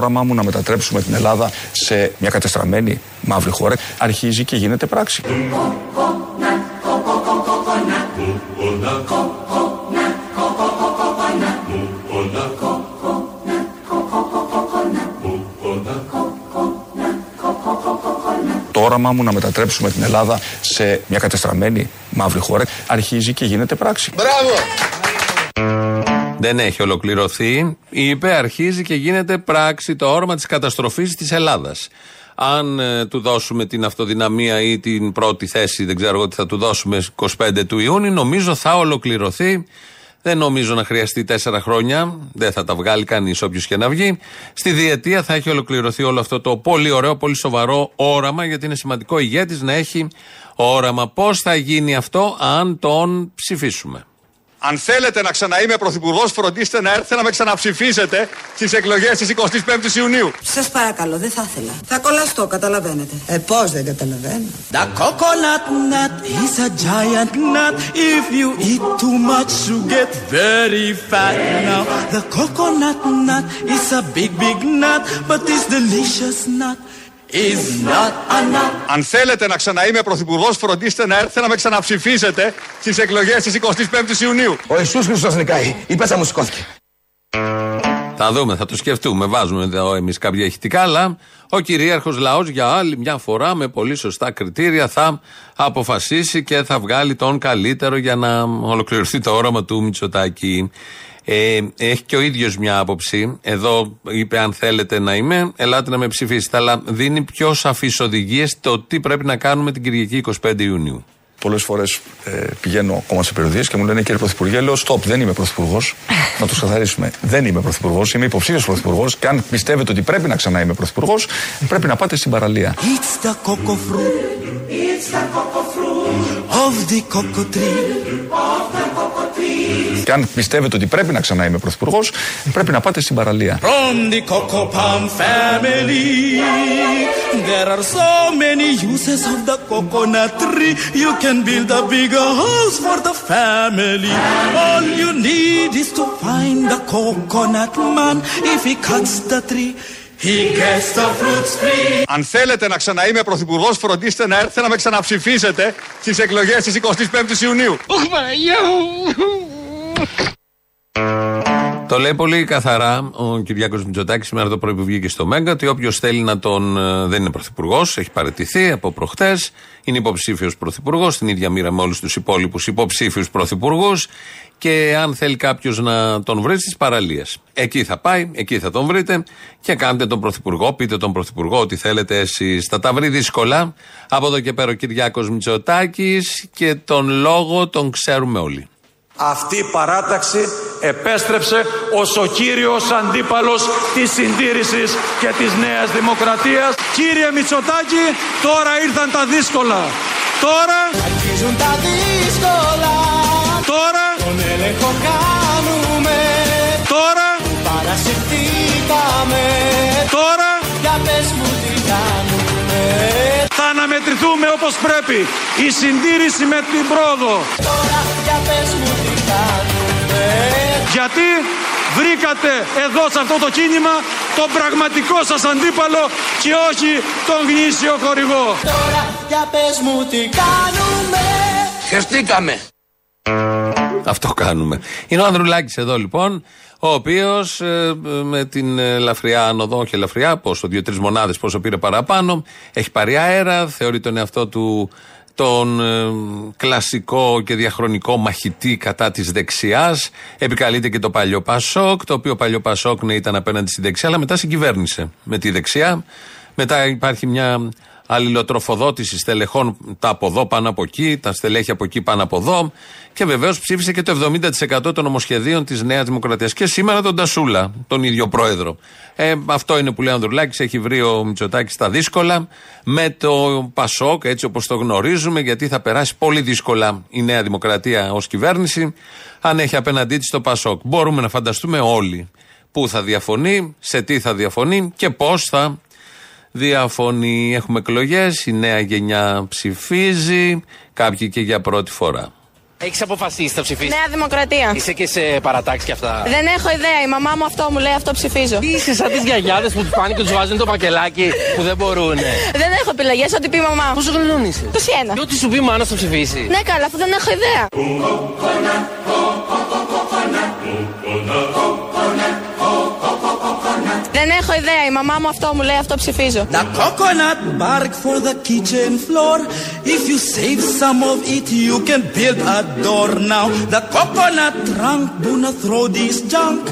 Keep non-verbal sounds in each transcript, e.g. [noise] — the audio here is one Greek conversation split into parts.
όραμά μου να μετατρέψουμε την Ελλάδα σε μια κατεστραμμένη μαύρη χώρα αρχίζει και γίνεται πράξη. Το όραμά μου να μετατρέψουμε την Ελλάδα σε μια κατεστραμμένη μαύρη χώρα αρχίζει και γίνεται πράξη. Μπράβο! Δεν έχει ολοκληρωθεί. Είπε, αρχίζει και γίνεται πράξη το όραμα της καταστροφής της Ελλάδας. Αν ε, του δώσουμε την αυτοδυναμία ή την πρώτη θέση, δεν ξέρω εγώ τι θα του δώσουμε 25 του Ιούνιου, νομίζω θα ολοκληρωθεί. Δεν νομίζω να χρειαστεί τέσσερα χρόνια. Δεν θα τα βγάλει κανείς όποιος και να βγει. Στη διετία θα έχει ολοκληρωθεί όλο αυτό το πολύ ωραίο, πολύ σοβαρό όραμα, γιατί είναι σημαντικό ηγέτης να έχει όραμα. Πώς θα γίνει αυτό, αν τον ψηφίσουμε; Αν θέλετε να ξαναείμαι πρωθυπουργός, φροντίστε να έρθετε να με ξαναψηφίσετε στις εκλογές της 25η Ιουνίου. Σας παρακαλώ, δεν θα ήθελα. Θα κολλαστώ, καταλαβαίνετε. Ε, πώς δεν καταλαβαίνω. The coconut nut is a giant nut. If you eat too much, you get very fat. Now, the coconut nut is a big, big nut, but this delicious nut is not a nut. Αν θέλετε να ξαναείμαι πρωθυπουργός, φροντίστε να έρθετε να με ξαναψηφίσετε στις εκλογές της 25η Ιουνίου. Ο Ιησούς Χριστός νικάει. Η πέτσα μου σηκώθηκε. Θα δούμε, θα το σκεφτούμε. Βάζουμε εδώ εμείς κάποια ηχητικά, αλλά ο κυρίαρχος λαός για άλλη μια φορά με πολύ σωστά κριτήρια θα αποφασίσει και θα βγάλει τον καλύτερο για να ολοκληρωθεί το όραμα του Μητσοτάκη. Ε, έχει και ο ίδιος μια άποψη. Εδώ είπε: Αν θέλετε να είμαι, ελάτε να με ψηφίσετε. Αλλά δίνει πιο σαφείς οδηγίες το τι πρέπει να κάνουμε την Κυριακή 25 Ιουνίου. Πολλές φορές ε, πηγαίνω ακόμα σε περιοδίες και μου λένε κύριε Πρωθυπουργέ, λέω: Στοπ, δεν είμαι Πρωθυπουργός. να το καθαρίσουμε. Δεν είμαι Πρωθυπουργός, είμαι υποψήφιος Πρωθυπουργός. Και αν πιστεύετε ότι πρέπει να ξανά είμαι Πρωθυπουργός, πρέπει να πάτε στην παραλία. It's the cocoa fruit. It's the cocoa fruit of the cocoa tree. Και αν πιστεύετε ότι πρέπει να ξανά είμαι Πρωθυπουργό, πρέπει να πάτε στην παραλία. From the cocoa palm family, there are so many uses of the coconut tree. You can build a bigger house for the family. All you need is to find the coconut man. If he cuts the tree, he gets the fruits free. Αν θέλετε να ξαναείμαι Πρωθυπουργό, φροντίστε να έρθετε να με ξαναψηφίσετε στι εκλογέ τη 25η Ιουνίου. Το λέει πολύ καθαρά ο Κυριάκος Μητσοτάκης σήμερα το πρωί που βγήκε στο Μέγκα ότι όποιος θέλει να τον. ε, δεν είναι πρωθυπουργός, έχει παραιτηθεί από προχτές, είναι υποψήφιος πρωθυπουργός, στην ίδια μοίρα με όλους τους υπόλοιπους υποψήφιους πρωθυπουργούς και αν θέλει κάποιος να τον βρει στις παραλίες. Εκεί θα πάει, εκεί θα τον βρείτε και κάντε τον πρωθυπουργό, πείτε τον πρωθυπουργό ότι θέλετε εσείς. Θα τα βρει δύσκολα. Από εδώ και πέρα ο Κυριάκος Μητσοτάκης και τον λόγο τον ξέρουμε όλοι. Αυτή η παράταξη επέστρεψε ως ο κύριος αντίπαλος της συντήρησης και της νέας δημοκρατίας. Κύριε Μητσοτάκη, τώρα ήρθαν τα δύσκολα. Τώρα, Αρχίζουν τα δύσκολα. τώρα, Τον έλεγχο όπως πρέπει. Η συντήρηση με την πρόοδο. Τώρα για πες μου τι κάνουμε. Γιατί βρήκατε εδώ σε αυτό το κίνημα τον πραγματικό σας αντίπαλο και όχι τον γνήσιο χορηγό. Τώρα για πες μου τι κάνουμε. Χεστήκαμε. Αυτό κάνουμε. Είναι ο Ανδρουλάκης εδώ λοιπόν, ο οποίος με την ελαφριά άνοδο, όχι ελαφριά, πόσο, δύο-τρεις μονάδες πόσο πήρε παραπάνω, έχει πάρει αέρα, θεωρεί τον εαυτό του τον ε, κλασικό και διαχρονικό μαχητή κατά της δεξιάς. Επικαλείται και το παλιό Πασόκ το οποίο παλιό Πασόκ ναι, ήταν απέναντι στη δεξιά αλλά μετά συγκυβέρνησε με τη δεξιά. Μετά υπάρχει μια αλληλοτροφοδότησης στελεχών τα από εδώ πάνω από εκεί, τα στελέχη από εκεί πάνω από εδώ. Και βεβαίως ψήφισε και το 70% των νομοσχεδίων της Νέας Δημοκρατίας. Και σήμερα τον Τασούλα, τον ίδιο πρόεδρο. Ε, αυτό είναι που λέει ο Ανδρουλάκης, έχει βρει ο Μητσοτάκης τα δύσκολα με το Πασόκ, έτσι όπως το γνωρίζουμε, γιατί θα περάσει πολύ δύσκολα η Νέα Δημοκρατία ως κυβέρνηση, αν έχει απέναντί της το Πασόκ. Μπορούμε να φανταστούμε όλοι πού θα διαφωνεί, σε τι θα διαφωνεί και πώς θα διαφωνεί. Έχουμε εκλογές, η νέα γενιά ψηφίζει, κάποιοι και για πρώτη φορά. Έχεις αποφασίσει, θα ψηφίσεις; Νέα Δημοκρατία. Είσαι και σε παρατάξεις και αυτά; Δεν έχω ιδέα. Η μαμά μου αυτό μου λέει, αυτό ψηφίζω. Είσαι σαν τις γιαγιάδες που τους πάνε και τους βάζουν το πακελάκι που δεν μπορούν. Δεν έχω επιλογές, ό,τι πει η μαμά. Πόσο χρονών είσαι; 21. Και ό,τι σου πει η μάνα θα ψηφίσει. Ναι, καλά, αφού δεν έχω ιδέα. Δεν έχω ιδέα. Η μαμά μου αυτό μου λέει, αυτό ψηφίζω. The coconut bark for the kitchen floor. If you save some of it, you can build a door now. The coconut trunk, do not throw this junk.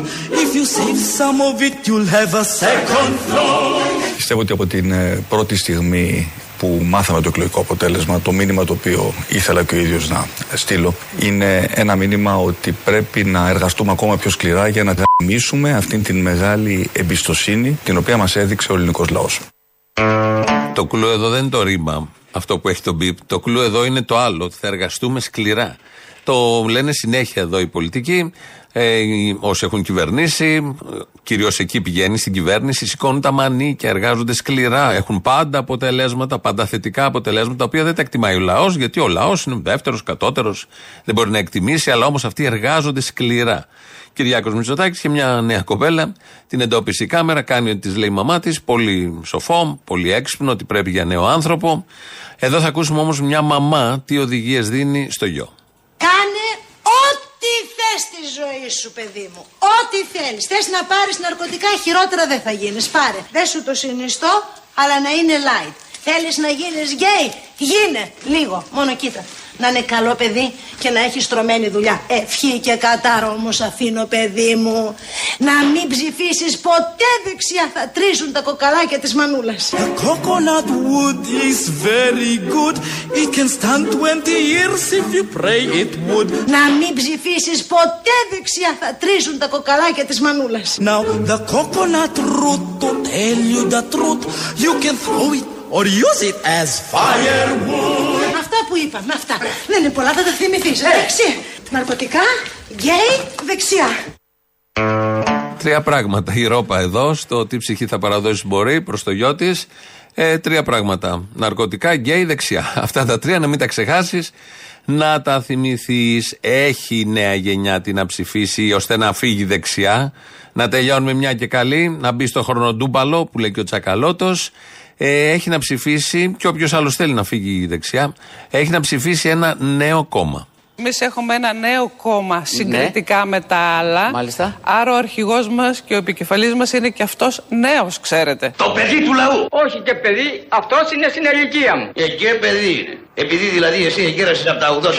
If you save some of it, you'll have a second floor. Πιστεύω ότι από την ε, πρώτη στιγμή που μάθαμε το εκλογικό αποτέλεσμα, το μήνυμα το οποίο ήθελα και ο ίδιος να στείλω, είναι ένα μήνυμα ότι πρέπει να εργαστούμε ακόμα πιο σκληρά για να δημιουργήσουμε αυτήν την μεγάλη εμπιστοσύνη την οποία μας έδειξε ο ελληνικός λαός. Το κλου εδώ δεν είναι το ρήμα, αυτό που έχει το μπιπ. Το κλου εδώ είναι το άλλο, ότι θα εργαστούμε σκληρά. Το λένε συνέχεια εδώ οι πολιτικοί, ε, όσοι έχουν κυβερνήσει, κυρίως εκεί πηγαίνει στην κυβέρνηση, σηκώνουν τα μανίκια, εργάζονται σκληρά, έχουν πάντα αποτελέσματα, πάντα θετικά αποτελέσματα, τα οποία δεν τα εκτιμάει ο λαός, γιατί ο λαός είναι δεύτερος, κατώτερος, δεν μπορεί να εκτιμήσει, αλλά όμως αυτοί εργάζονται σκληρά. Κυριάκος Μητσοτάκης και μια νέα κοπέλα, την εντόπισε η κάμερα, κάνει ό,τι της λέει η μαμά της, πολύ σοφό, πολύ έξυπνο, ότι πρέπει για νέο άνθρωπο. Εδώ θα ακούσουμε όμως μια μαμά τι οδηγίες δίνει στο γιο. Κάνε ό,τι θες στη ζωή σου, παιδί μου. Ό,τι θέλεις. Θες να πάρεις ναρκωτικά, χειρότερα δεν θα γίνεις. Πάρε. Δεν σου το συνιστώ, αλλά να είναι light. Θέλεις να γίνεις γκέι, γίνε. Λίγο, μόνο κοίτα. Να είναι καλό παιδί και να έχεις στρωμένη δουλειά. Ευχή και κατάρο όμως αφήνω παιδί μου. Να μην ψηφίσεις ποτέ δεξιά θα τρίζουν τα κοκαλάκια της μανούλας. The coconut wood is very good. It can stand 20 years if you pray it would. Να μην ψηφίσεις ποτέ δεξιά θα τρίζουν τα κοκαλάκια της μανούλας. Now, the coconut root, to tell you the truth, you can throw it or use it as firewood. Αυτά που είπαμε, αυτά. Δεν είναι πολλά, θα τα θυμηθείς. Εντάξει. Ναρκωτικά, γκέι, δεξιά. Τρία πράγματα. Η ρόπα εδώ, στο τι ψυχή θα παραδώσει μπορεί προς το γιο της. Ε, τρία πράγματα. Ναρκωτικά, γκέι, δεξιά. [laughs] Αυτά τα τρία να μην τα ξεχάσεις, να τα θυμηθείς. Έχει η νέα γενιά τι να ψηφίσει ώστε να φύγει δεξιά. Να τελειώνουμε μια και καλή, να μπει στο χρονοτούμπαλο που λέει και ο Τσακαλώτος. Ε, έχει να ψηφίσει, και όποιος άλλος θέλει να φύγει δεξιά, έχει να ψηφίσει ένα νέο κόμμα. Εμείς έχουμε ένα νέο κόμμα συγκριτικά με τα άλλα. Μάλιστα. Άρα ο αρχηγός μας και ο επικεφαλής μας είναι και αυτός νέος, ξέρετε. Το παιδί του λαού. Όχι και παιδί, αυτός είναι στην ηλικία μου. Ε, και παιδί είναι. Επειδή δηλαδή εσύ εγκέρασες από τα 80,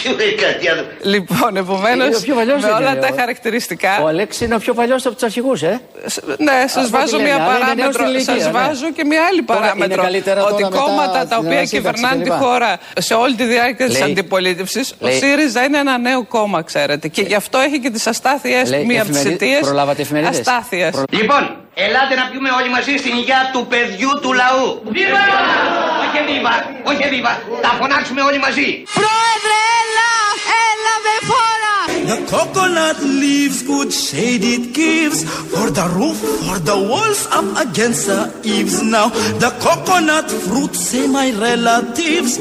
σίγουρα έχει κάτι άλλο. Λοιπόν, επομένως, Είναι ο πιο παλιός με δεν όλα είναι, τα ο- χαρακτηριστικά. Ο Αλέξης είναι ο πιο παλιός από τους αρχηγούς, ε; Σ- Ναι, σας Από βάζω ό,τι μια λένε, αλλά είναι νέος παράμετρο. στην ηλικία, Σας ναι. βάζω και μια άλλη Τώρα είναι παράμετρο. καλύτερα Ότι τώρα μετά κόμματα τα στην οποία ανασύνταξη κυβερνάνε τη κλπ. χώρα σε όλη τη διάρκεια της Λέει- αντιπολίτευσης, ο λέει- ΣΥΡΙΖΑ είναι ένα νέο κόμμα, ξέρετε. Και γι' αυτό έχει και τις αστάθειέ Λέει, του. Μία από τις εφημερίδες- αιτίε. προλάβατε εφημερίδες; Αστάθειες. Λοιπόν, ελάτε να πιούμε όλοι μαζί στην υγεία του παιδιού του λαού. Βίβα! Όχι βίβα, όχι βίβα. Τα φωνάξουμε όλοι μαζί. Πρόεδρε, έλα! Έλα με φόρα! The coconut leaves good shade it gives for the roof, for the walls up against the eaves. Now the coconut fruit, say my relatives,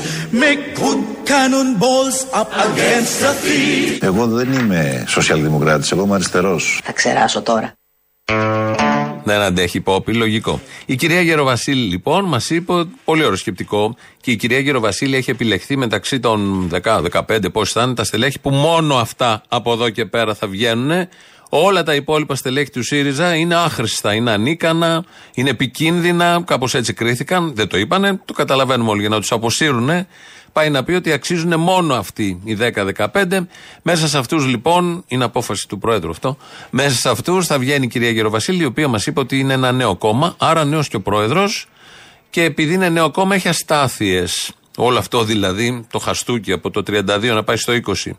make good cannonballs up against the thieves. Εγώ δεν είμαι σοσιαλδημοκράτης, εγώ είμαι αριστερός. Θα ξεράσω τώρα. Δεν αντέχει υπόπη, λογικό. Η κυρία Γεροβασίλη, λοιπόν, μας είπε πολύ ωραίο σκεπτικό και η κυρία Γεροβασίλη έχει επιλεχθεί μεταξύ των 10-15 πόσοι θα είναι τα στελέχη που μόνο αυτά από εδώ και πέρα θα βγαίνουν. Όλα τα υπόλοιπα στελέχη του ΣΥΡΙΖΑ είναι άχρηστα, είναι ανίκανα, είναι επικίνδυνα, κάπως έτσι κρίθηκαν. Δεν το είπανε, το καταλαβαίνουμε όλοι για να τους αποσύρουν. Πάει να πει ότι αξίζουν μόνο αυτοί οι 10-15. Μέσα σε αυτούς λοιπόν, είναι απόφαση του Πρόεδρου αυτό, μέσα σε αυτούς θα βγαίνει η κυρία Γεροβασίλη, η οποία μας είπε ότι είναι ένα νέο κόμμα, άρα νέος και ο Πρόεδρος. Και επειδή είναι νέο κόμμα, έχει αστάθειες. Όλο αυτό δηλαδή, το χαστούκι από το 32 να πάει στο 20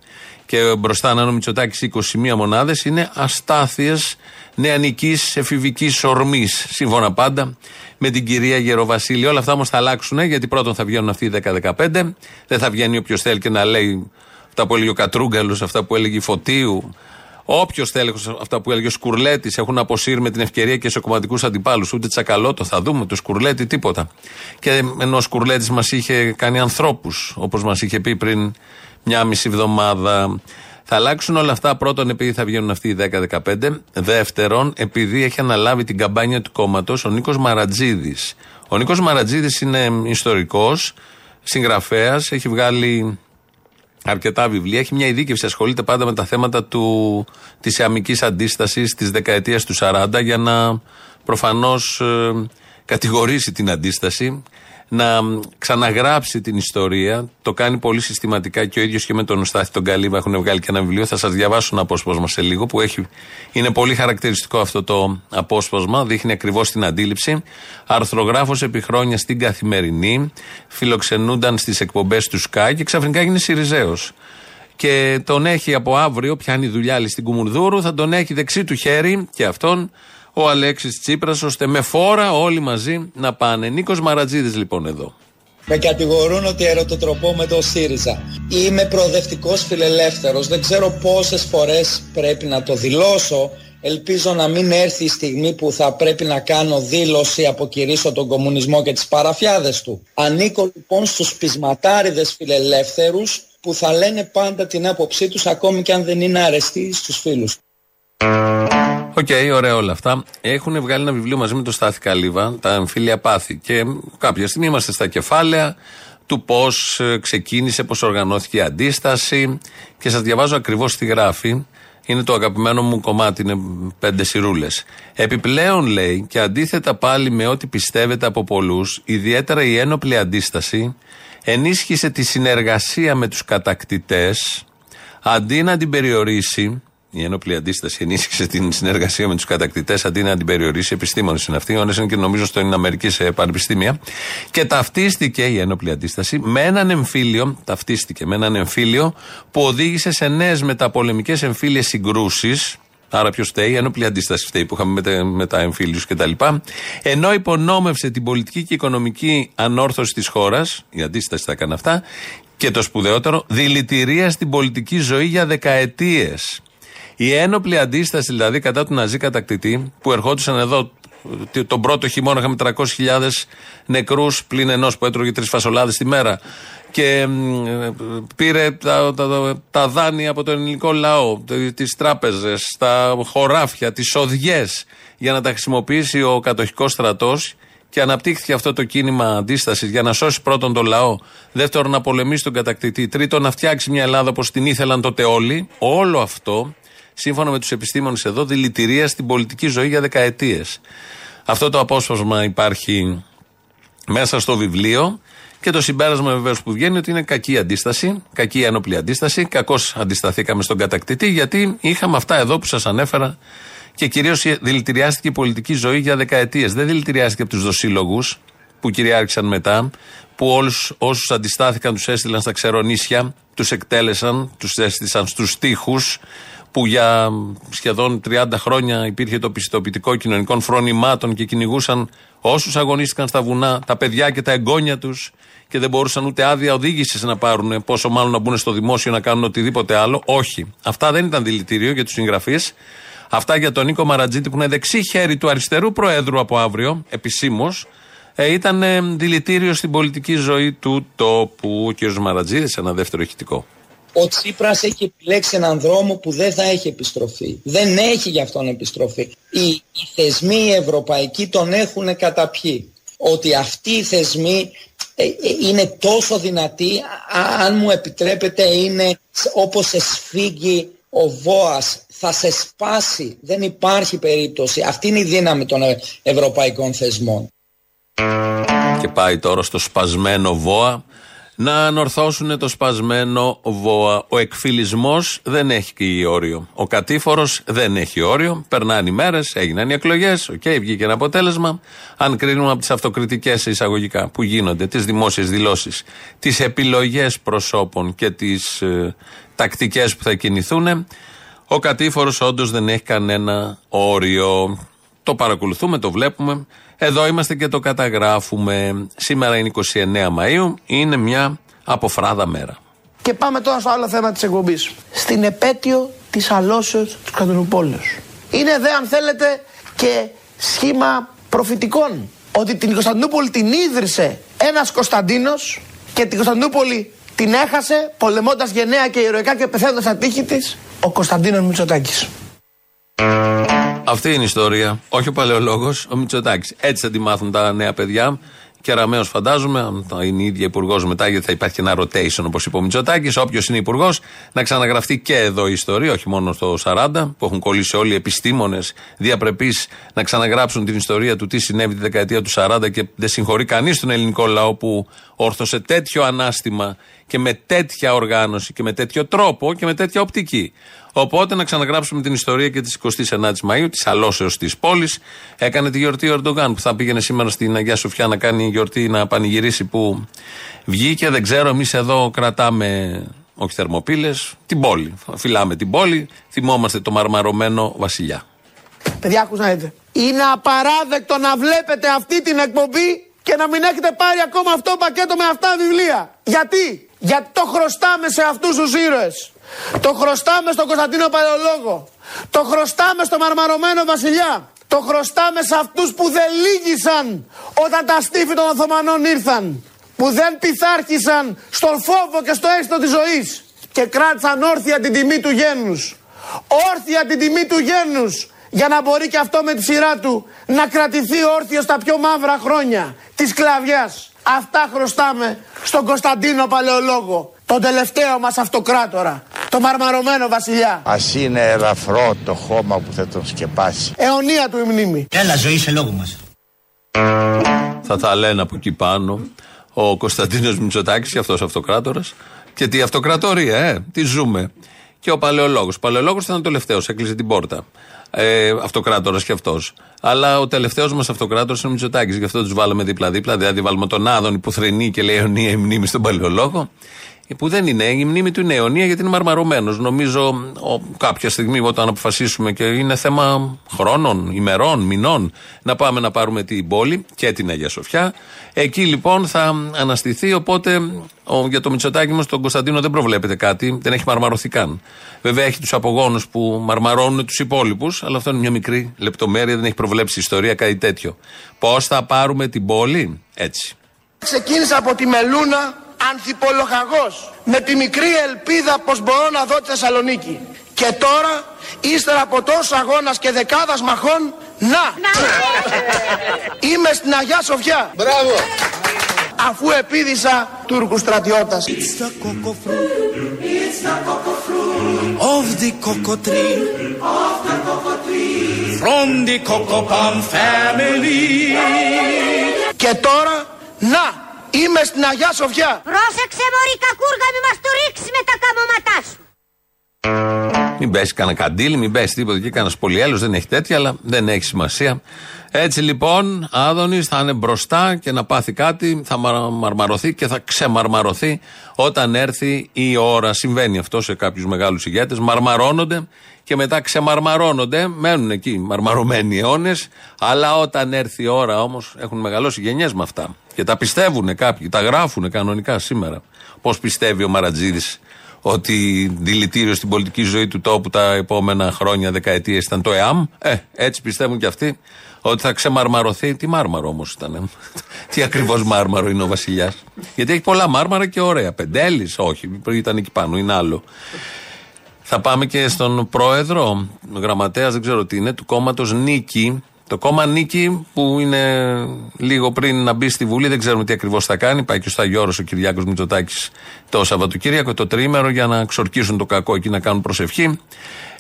και μπροστά να είναι ο Μητσοτάκης 21 μονάδες, είναι αστάθειες νεανικής εφηβικής ορμής. Σύμφωνα πάντα με την κυρία Γεροβασίλη. Όλα αυτά όμως θα αλλάξουν, γιατί πρώτον θα βγαίνουν αυτοί οι 10-15. Δεν θα βγαίνει όποιος θέλει και να λέει αυτά που έλεγε ο Κατρούγκαλος, αυτά που έλεγε η Φωτίου, Όποιος θέλει αυτά που έλεγε ο Σκουρλέτης έχουν αποσύρει με την ευκαιρία και σε κομματικούς αντιπάλους. Ούτε τσακαλώτο θα δούμε, το Σκουρλέτη τίποτα. Και ενώ ο Σκουρλέτης μας είχε κάνει ανθρώπους, όπως μας είχε πει πριν μια μισή εβδομάδα. Θα αλλάξουν όλα αυτά πρώτον επειδή θα βγαίνουν αυτοί οι 10-15. Δεύτερον, επειδή έχει αναλάβει την καμπάνια του κόμματος ο Νίκος Μαρατζίδης. Ο Νίκος Μαρατζίδης είναι ιστορικός, συγγραφέας, έχει βγάλει αρκετά βιβλία. Έχει μια ειδίκευση, ασχολείται πάντα με τα θέματα του, της αμικής αντίστασης της δεκαετίας του 40 για να προφανώς ε, κατηγορήσει την αντίσταση να ξαναγράψει την ιστορία. Το κάνει πολύ συστηματικά και ο ίδιος και με τον Στάθη τον Καλύβα έχουν βγάλει και ένα βιβλίο. Θα σας διαβάσω ένα απόσπασμα σε λίγο που έχει, είναι πολύ χαρακτηριστικό αυτό το απόσπασμα. Δείχνει ακριβώς την αντίληψη. Αρθρογράφος επί χρόνια στην καθημερινή. Φιλοξενούνταν στις εκπομπές του Sky και ξαφνικά έγινε Σιριζέος. Και τον έχει από αύριο, πιάνει δουλειά άλλη στην Κουμουρδούρου, θα τον έχει δεξί του χέρι και αυτόν ο Αλέξης Τσίπρας, ώστε με φόρα όλοι μαζί να πάνε. Νίκος Μαρατζίδης λοιπόν εδώ. Με κατηγορούν ότι ερωτοτροπώ με το ΣΥΡΙΖΑ. Είμαι προοδευτικός φιλελεύθερος. Δεν ξέρω πόσες φορές πρέπει να το δηλώσω. Ελπίζω να μην έρθει η στιγμή που θα πρέπει να κάνω δήλωση, αποκηρύσω τον κομμουνισμό και τις παραφυάδες του. Ανήκω λοιπόν στους πεισματάριδες φιλελεύθερους που θα λένε πάντα την άποψή τους ακόμη και αν δεν είναι αρεστοί στους φίλους. OK, okay, ωραία όλα αυτά. Έχουν βγάλει ένα βιβλίο μαζί με τον Στάθη Καλύβα, τα εμφύλια πάθη. Και κάποια στιγμή είμαστε στα κεφάλαια του πώς ε, ξεκίνησε, πώς οργανώθηκε η αντίσταση. Και σας διαβάζω ακριβώς τι γράφει. Είναι το αγαπημένο μου κομμάτι, είναι πέντε σιρούλες. Επιπλέον λέει, και αντίθετα πάλι με ό,τι πιστεύετε από πολλούς, ιδιαίτερα η ένοπλη αντίσταση ενίσχυσε τη συνεργασία με τους κατακτητές αντί να την περιορίσει η ένοπλη αντίσταση ενίσχυσε την συνεργασία με τους κατακτητές αντί να την περιορίσει. Επιστήμονες είναι αυτοί. Ο είναι και νομίζω στο είναι Αμερική σε πανεπιστήμια. Και ταυτίστηκε η ένοπλη αντίσταση με έναν εμφύλιο, ταυτίστηκε με έναν εμφύλιο που οδήγησε σε νέες μεταπολεμικές εμφύλιες συγκρούσεις. Άρα ποιος φταίει, η ένοπλη αντίσταση φταίει που είχαμε με, τα, με τα εμφύλιους κτλ. Ενώ υπονόμευσε την πολιτική και οικονομική ανόρθωση της χώρας, η αντίσταση θα έκανε αυτά, και το σπουδαιότερο, δηλητηρία στην πολιτική ζωή για δεκαετίες. Η ένοπλη αντίσταση δηλαδή κατά του Ναζί κατακτητή που ερχόντουσαν εδώ τον πρώτο χειμώνα είχαμε 300.000 νεκρούς πλην ενός που έτρωγε τρεις φασολάδες τη μέρα και πήρε τα, τα, τα, δάνεια από τον ελληνικό λαό, τις τράπεζες, τα χωράφια, τις οδιές για να τα χρησιμοποιήσει ο κατοχικός στρατός και αναπτύχθηκε αυτό το κίνημα αντίστασης για να σώσει πρώτον τον λαό, δεύτερον να πολεμήσει τον κατακτητή, τρίτον να φτιάξει μια Ελλάδα όπως την ήθελαν τότε όλοι. Όλο αυτό σύμφωνα με τους επιστήμονες εδώ, δηλητηρία στην πολιτική ζωή για δεκαετίες. Αυτό το απόσπασμα υπάρχει μέσα στο βιβλίο και το συμπέρασμα βεβαίως που βγαίνει ότι είναι κακή αντίσταση, κακή ένοπλη αντίσταση. Κακώς αντισταθήκαμε στον κατακτητή, γιατί είχαμε αυτά εδώ που σας ανέφερα και κυρίως δηλητηριάστηκε η πολιτική ζωή για δεκαετίες. Δεν δηλητηριάστηκε από τους δοσύλλογους που κυριάρχησαν μετά, που όλους όσους αντιστάθηκαν τους έστειλαν στα ξερονίσια, τους εκτέλεσαν, τους έστειλαν στους τοίχου, που για σχεδόν 30 χρόνια υπήρχε το πιστοποιητικό κοινωνικών φρονημάτων και κυνηγούσαν όσους αγωνίστηκαν στα βουνά, τα παιδιά και τα εγγόνια τους και δεν μπορούσαν ούτε άδεια οδήγησης να πάρουν, πόσο μάλλον να μπουν στο δημόσιο να κάνουν οτιδήποτε άλλο. Όχι. Αυτά δεν ήταν δηλητήριο για τους συγγραφείς. Αυτά για τον Νίκο Μαρατζίτη που είναι δεξί χέρι του αριστερού Προέδρου από αύριο, επισήμως. Ε, ήταν ε, δηλητήριο στην πολιτική ζωή του τόπου. Ο κ. Μαρατζίδη, ένα δεύτερο ηχητικό ο Τσίπρας έχει επιλέξει έναν δρόμο που δεν θα έχει επιστροφή. Δεν έχει γι' αυτόν επιστροφή. Οι, οι θεσμοί οι ευρωπαϊκοί τον έχουν καταπιεί. Ότι αυτοί οι θεσμοί ε, ε, είναι τόσο δυνατοί, αν μου επιτρέπετε είναι όπως σε σφίγγει ο Βόας, θα σε σπάσει. Δεν υπάρχει περίπτωση. Αυτή είναι η δύναμη των ε, ευρωπαϊκών θεσμών. Και πάει τώρα στο σπασμένο Βόα να ανορθώσουν το σπασμένο βόα. Ο εκφυλισμός δεν έχει όριο. Ο κατήφορος δεν έχει όριο. Περνάνε οι μέρες, έγιναν οι εκλογές. OK, okay, βγήκε ένα αποτέλεσμα. Αν κρίνουμε από τις αυτοκριτικές εισαγωγικά που γίνονται, τις δημόσιες δηλώσεις, τις επιλογές προσώπων και τις ε, τακτικές που θα κινηθούν, ο κατήφορος όντως δεν έχει κανένα όριο. Το παρακολουθούμε, το βλέπουμε. Εδώ είμαστε και το καταγράφουμε. Σήμερα είναι 29 Μαΐου, είναι μια αποφράδα μέρα. Και πάμε τώρα στο άλλο θέμα της εκπομπής. Στην επέτειο της αλώσεως του Κωνσταντινούπολης. Είναι δε αν θέλετε και σχήμα προφητικών. Ότι την Κωνσταντινούπολη την ίδρυσε ένας Κωνσταντίνος και την Κωνσταντινούπολη την έχασε πολεμώντας γενναία και ηρωικά και πεθαίνοντας στα τείχη της ο Κωνσταντίνος Μητσοτάκης. Αυτή είναι η ιστορία. Όχι ο παλαιολόγος, ο Μητσοτάκης. Έτσι θα τη μάθουν τα νέα παιδιά. Και Ραμαίο φαντάζομαι, αν θα είναι η ίδια υπουργός μετά, γιατί θα υπάρχει και ένα rotation όπως είπε ο Μητσοτάκης. Όποιος είναι υπουργός, να ξαναγραφτεί και εδώ η ιστορία, όχι μόνο στο 40, που έχουν κολλήσει όλοι οι επιστήμονες διαπρεπείς να ξαναγράψουν την ιστορία του τι συνέβη τη δεκαετία του 40 και δεν συγχωρεί κανείς τον ελληνικό λαό που όρθωσε τέτοιο ανάστημα και με τέτοια οργάνωση και με τέτοιο τρόπο και με τέτοια οπτική. Οπότε να ξαναγράψουμε την ιστορία και τη 29η Μαου, της αλώσεως της πόλης. Έκανε τη γιορτή ο Ερντογάν που θα πήγαινε σήμερα στην Αγία Σοφιά να κάνει γιορτή, να πανηγυρίσει που βγήκε. Δεν ξέρω, εμείς εδώ κρατάμε όχι θερμοπύλες, την πόλη. Φυλάμε την πόλη, θυμόμαστε το μαρμαρωμένο βασιλιά. Παιδιά, άκου να δείτε. Είναι απαράδεκτο να βλέπετε αυτή την εκπομπή και να μην έχετε πάρει ακόμα αυτό το πακέτο με αυτά βιβλία. Γιατί; Γιατί το χρωστάμε σε αυτούς τους ήρωες. Το χρωστάμε στον Κωνσταντίνο Παλαιολόγο. Το χρωστάμε στο μαρμαρωμένο βασιλιά. Το χρωστάμε σε αυτούς που δεν λύγησαν όταν τα στήφη των Οθωμανών ήρθαν. Που δεν πειθάρχησαν στον φόβο και στο έστω της ζωής. Και κράτησαν όρθια την τιμή του γένους. Όρθια την τιμή του γένους. Για να μπορεί και αυτό με τη σειρά του να κρατηθεί όρθιο στα πιο μαύρα χρόνια της σκλαβιάς. Αυτά χρωστάμε στον Κωνσταντίνο Παλαιολόγο, τον τελευταίο μας αυτοκράτορα, το μαρμαρωμένο βασιλιά. Ας είναι ελαφρό το χώμα που θα τον σκεπάσει. Αιωνία του η μνήμη. Έλα ζωή σε λόγο μας. Θα τα λένε από εκεί πάνω ο Κωνσταντίνος Μητσοτάκης και αυτός αυτοκράτορας και τι αυτοκρατορία, ε, τι ζούμε. Και ο Παλαιολόγος. Ο Παλαιολόγος ήταν ο τελευταίος, έκλεισε την πόρτα. Ε, αυτοκράτορας κι αυτός. Αλλά ο τελευταίος μας αυτοκράτορας είναι ο Μητσοτάκης. Γι' αυτό τους βάλαμε δίπλα-δίπλα. Δηλαδή, βάλουμε τον Άδων που θρενεί και λέει αιωνία η μνήμη στον παλαιολόγο. Που δεν είναι. Η μνήμη του είναι αιωνία γιατί είναι μαρμαρωμένος. Νομίζω ο, κάποια στιγμή όταν αποφασίσουμε και είναι θέμα χρόνων, ημερών, μηνών να πάμε να πάρουμε την πόλη και την Αγία Σοφιά. Εκεί λοιπόν θα αναστηθεί. Οπότε ο, για το Μητσοτάκη μας, τον Κωνσταντίνο δεν προβλέπεται κάτι. Δεν έχει μαρμαρωθεί καν. Βέβαια έχει τους απογόνους που μαρμαρώνουν τους υπόλοιπους, αλλά αυτό είναι μια μικρή λεπτομέρεια. Δεν έχει προβλέψει η ιστορία κάτι τέτοιο. Πώς θα πάρουμε την πόλη, έτσι. Ξεκίνησα από τη Μελούνα ανθιπολογαγός με τη μικρή ελπίδα πως μπορώ να δω τη Θεσσαλονίκη. Και τώρα, ύστερα από τόσο αγώνας και δεκάδας μαχών, να! Είμαι στην Αγιά Σοφιά. Μπράβο! Αφού επίδησα Τούρκους στρατιώτας. It's the cocoa fruit. It's the cocoa fruit of the cocoa tree. Of the cocoa tree. From the cocoa palm family. Και τώρα, να! Είμαι στην Αγιά Σοφιά. Πρόσεξε μωρή κακούργα μη μας το ρίξεις με τα καμώματά σου. Μην πέσει κανένα καντήλι, μην πέσει τίποτα εκεί, κανένας πολυέλος, δεν έχει τέτοια, αλλά δεν έχει σημασία. Έτσι λοιπόν, Άδωνη θα είναι μπροστά και να πάθει κάτι, θα μαρμαρωθεί και θα ξεμαρμαρωθεί όταν έρθει η ώρα. Συμβαίνει αυτό σε κάποιους μεγάλους ηγέτες. Μαρμαρώνονται και μετά ξεμαρμαρώνονται, μένουν εκεί μαρμαρωμένοι αιώνες. Αλλά όταν έρθει η ώρα όμως, έχουν μεγαλώσει γενιές με αυτά. Και τα πιστεύουν κάποιοι, τα γράφουν κανονικά σήμερα. Πώς πιστεύει ο Μαρατζίδης ότι δηλητήριο στην πολιτική ζωή του τόπου τα επόμενα χρόνια, δεκαετίες ήταν το ΕΑΜ; Ε, έτσι πιστεύουν και αυτοί ότι θα ξεμαρμαρωθεί. Τι μάρμαρο όμως ήταν. Τι ακριβώς μάρμαρο είναι ο Βασιλιάς. Γιατί έχει πολλά μάρμαρα και ωραία. Πεντέλης, όχι, ήταν εκεί πάνω, είναι άλλο. Θα πάμε και στον πρόεδρο, γραμματέας, δεν ξέρω τι είναι, του κόμματος Νίκη. Το κόμμα Νίκη που είναι λίγο πριν να μπει στη Βουλή, δεν ξέρουμε τι ακριβώς θα κάνει. Πάει και στο Αγιώρο ο Κυριάκος Μητσοτάκης το Σαββατοκύριακο, το τρίμερο, για να ξορκίσουν το κακό εκεί να κάνουν προσευχή.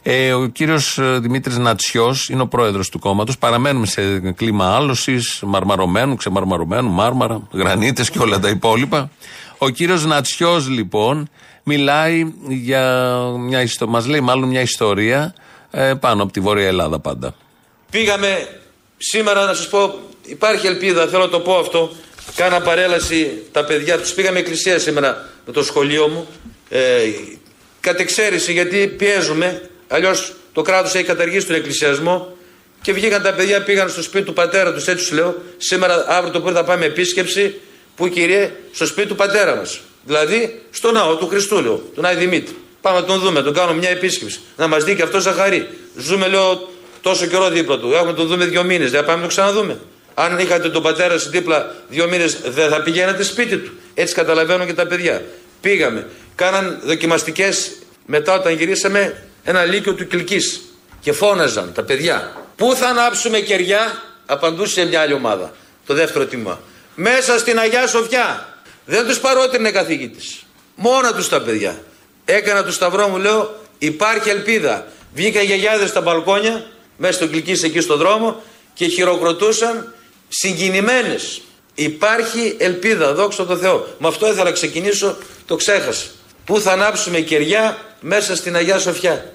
Ε, ο κύριος Δημήτρης Νατσιός είναι ο πρόεδρος του κόμματος. Παραμένουμε σε κλίμα άλωσης, μαρμαρωμένου, ξεμαρμαρωμένου, μάρμαρα, γρανίτες και όλα τα υπόλοιπα. Ο κύριος Νατσιός λοιπόν μιλάει για μια ιστορία, μας λέει μάλλον μια ιστορία ε, πάνω από τη Βόρεια Ελλάδα πάντα. Πήγαμε σήμερα να σας πω, υπάρχει ελπίδα, θέλω να το πω αυτό. Κάνα παρέλαση τα παιδιά τους. Πήγαμε εκκλησία σήμερα με το σχολείο μου. Ε, κατ' εξαίρεση γιατί πιέζουμε. Αλλιώς το κράτος έχει καταργήσει τον εκκλησιασμό. Και βγήκαν τα παιδιά, πήγαν στο σπίτι του πατέρα τους, έτσι σου λέω. Σήμερα, αύριο το πρωί θα πάμε επίσκεψη. Πού κύριε, στο σπίτι του πατέρα μας. Δηλαδή στο ναό του Χριστού, λέω, τον Άι Δημήτρη. Πάμε να τον δούμε, να τον κάνουμε μια επίσκεψη. Να μας δει και αυτός ζαχαρή. Ζούμε, λέω, τόσο καιρό δίπλα του. Έχουμε τον δούμε δύο μήνες. Δεν πάμε να το ξαναδούμε. Αν είχατε τον πατέρα σας δίπλα δύο μήνες, δεν θα πηγαίνατε σπίτι του. Έτσι καταλαβαίνω και τα παιδιά. Πήγαμε. Κάναν δοκιμαστικές μετά όταν γυρίσαμε ένα λύκειο του Κυλκής και φώναζαν τα παιδιά. Πού θα ανάψουμε κεριά, απαντούσε μια άλλη ομάδα. Το δεύτερο τιμά. Μέσα στην Αγιά Σοφιά. Δεν τους παρότρινε καθηγήτης. Μόνα τους τα παιδιά. Έκανα το σταυρό μου, λέω, υπάρχει ελπίδα. Βγήκαν γιαγιάδες στα μπαλκόνια, μέσα στο Κυλκής εκεί στο δρόμο και χειροκροτούσαν συγκινημένες. Υπάρχει ελπίδα, δόξα τω Θεώ. Με αυτό ήθελα να ξεκινήσω, το ξέχασα. Πού θα ανάψουμε κεριά μέσα στην Αγιά Σοφιά.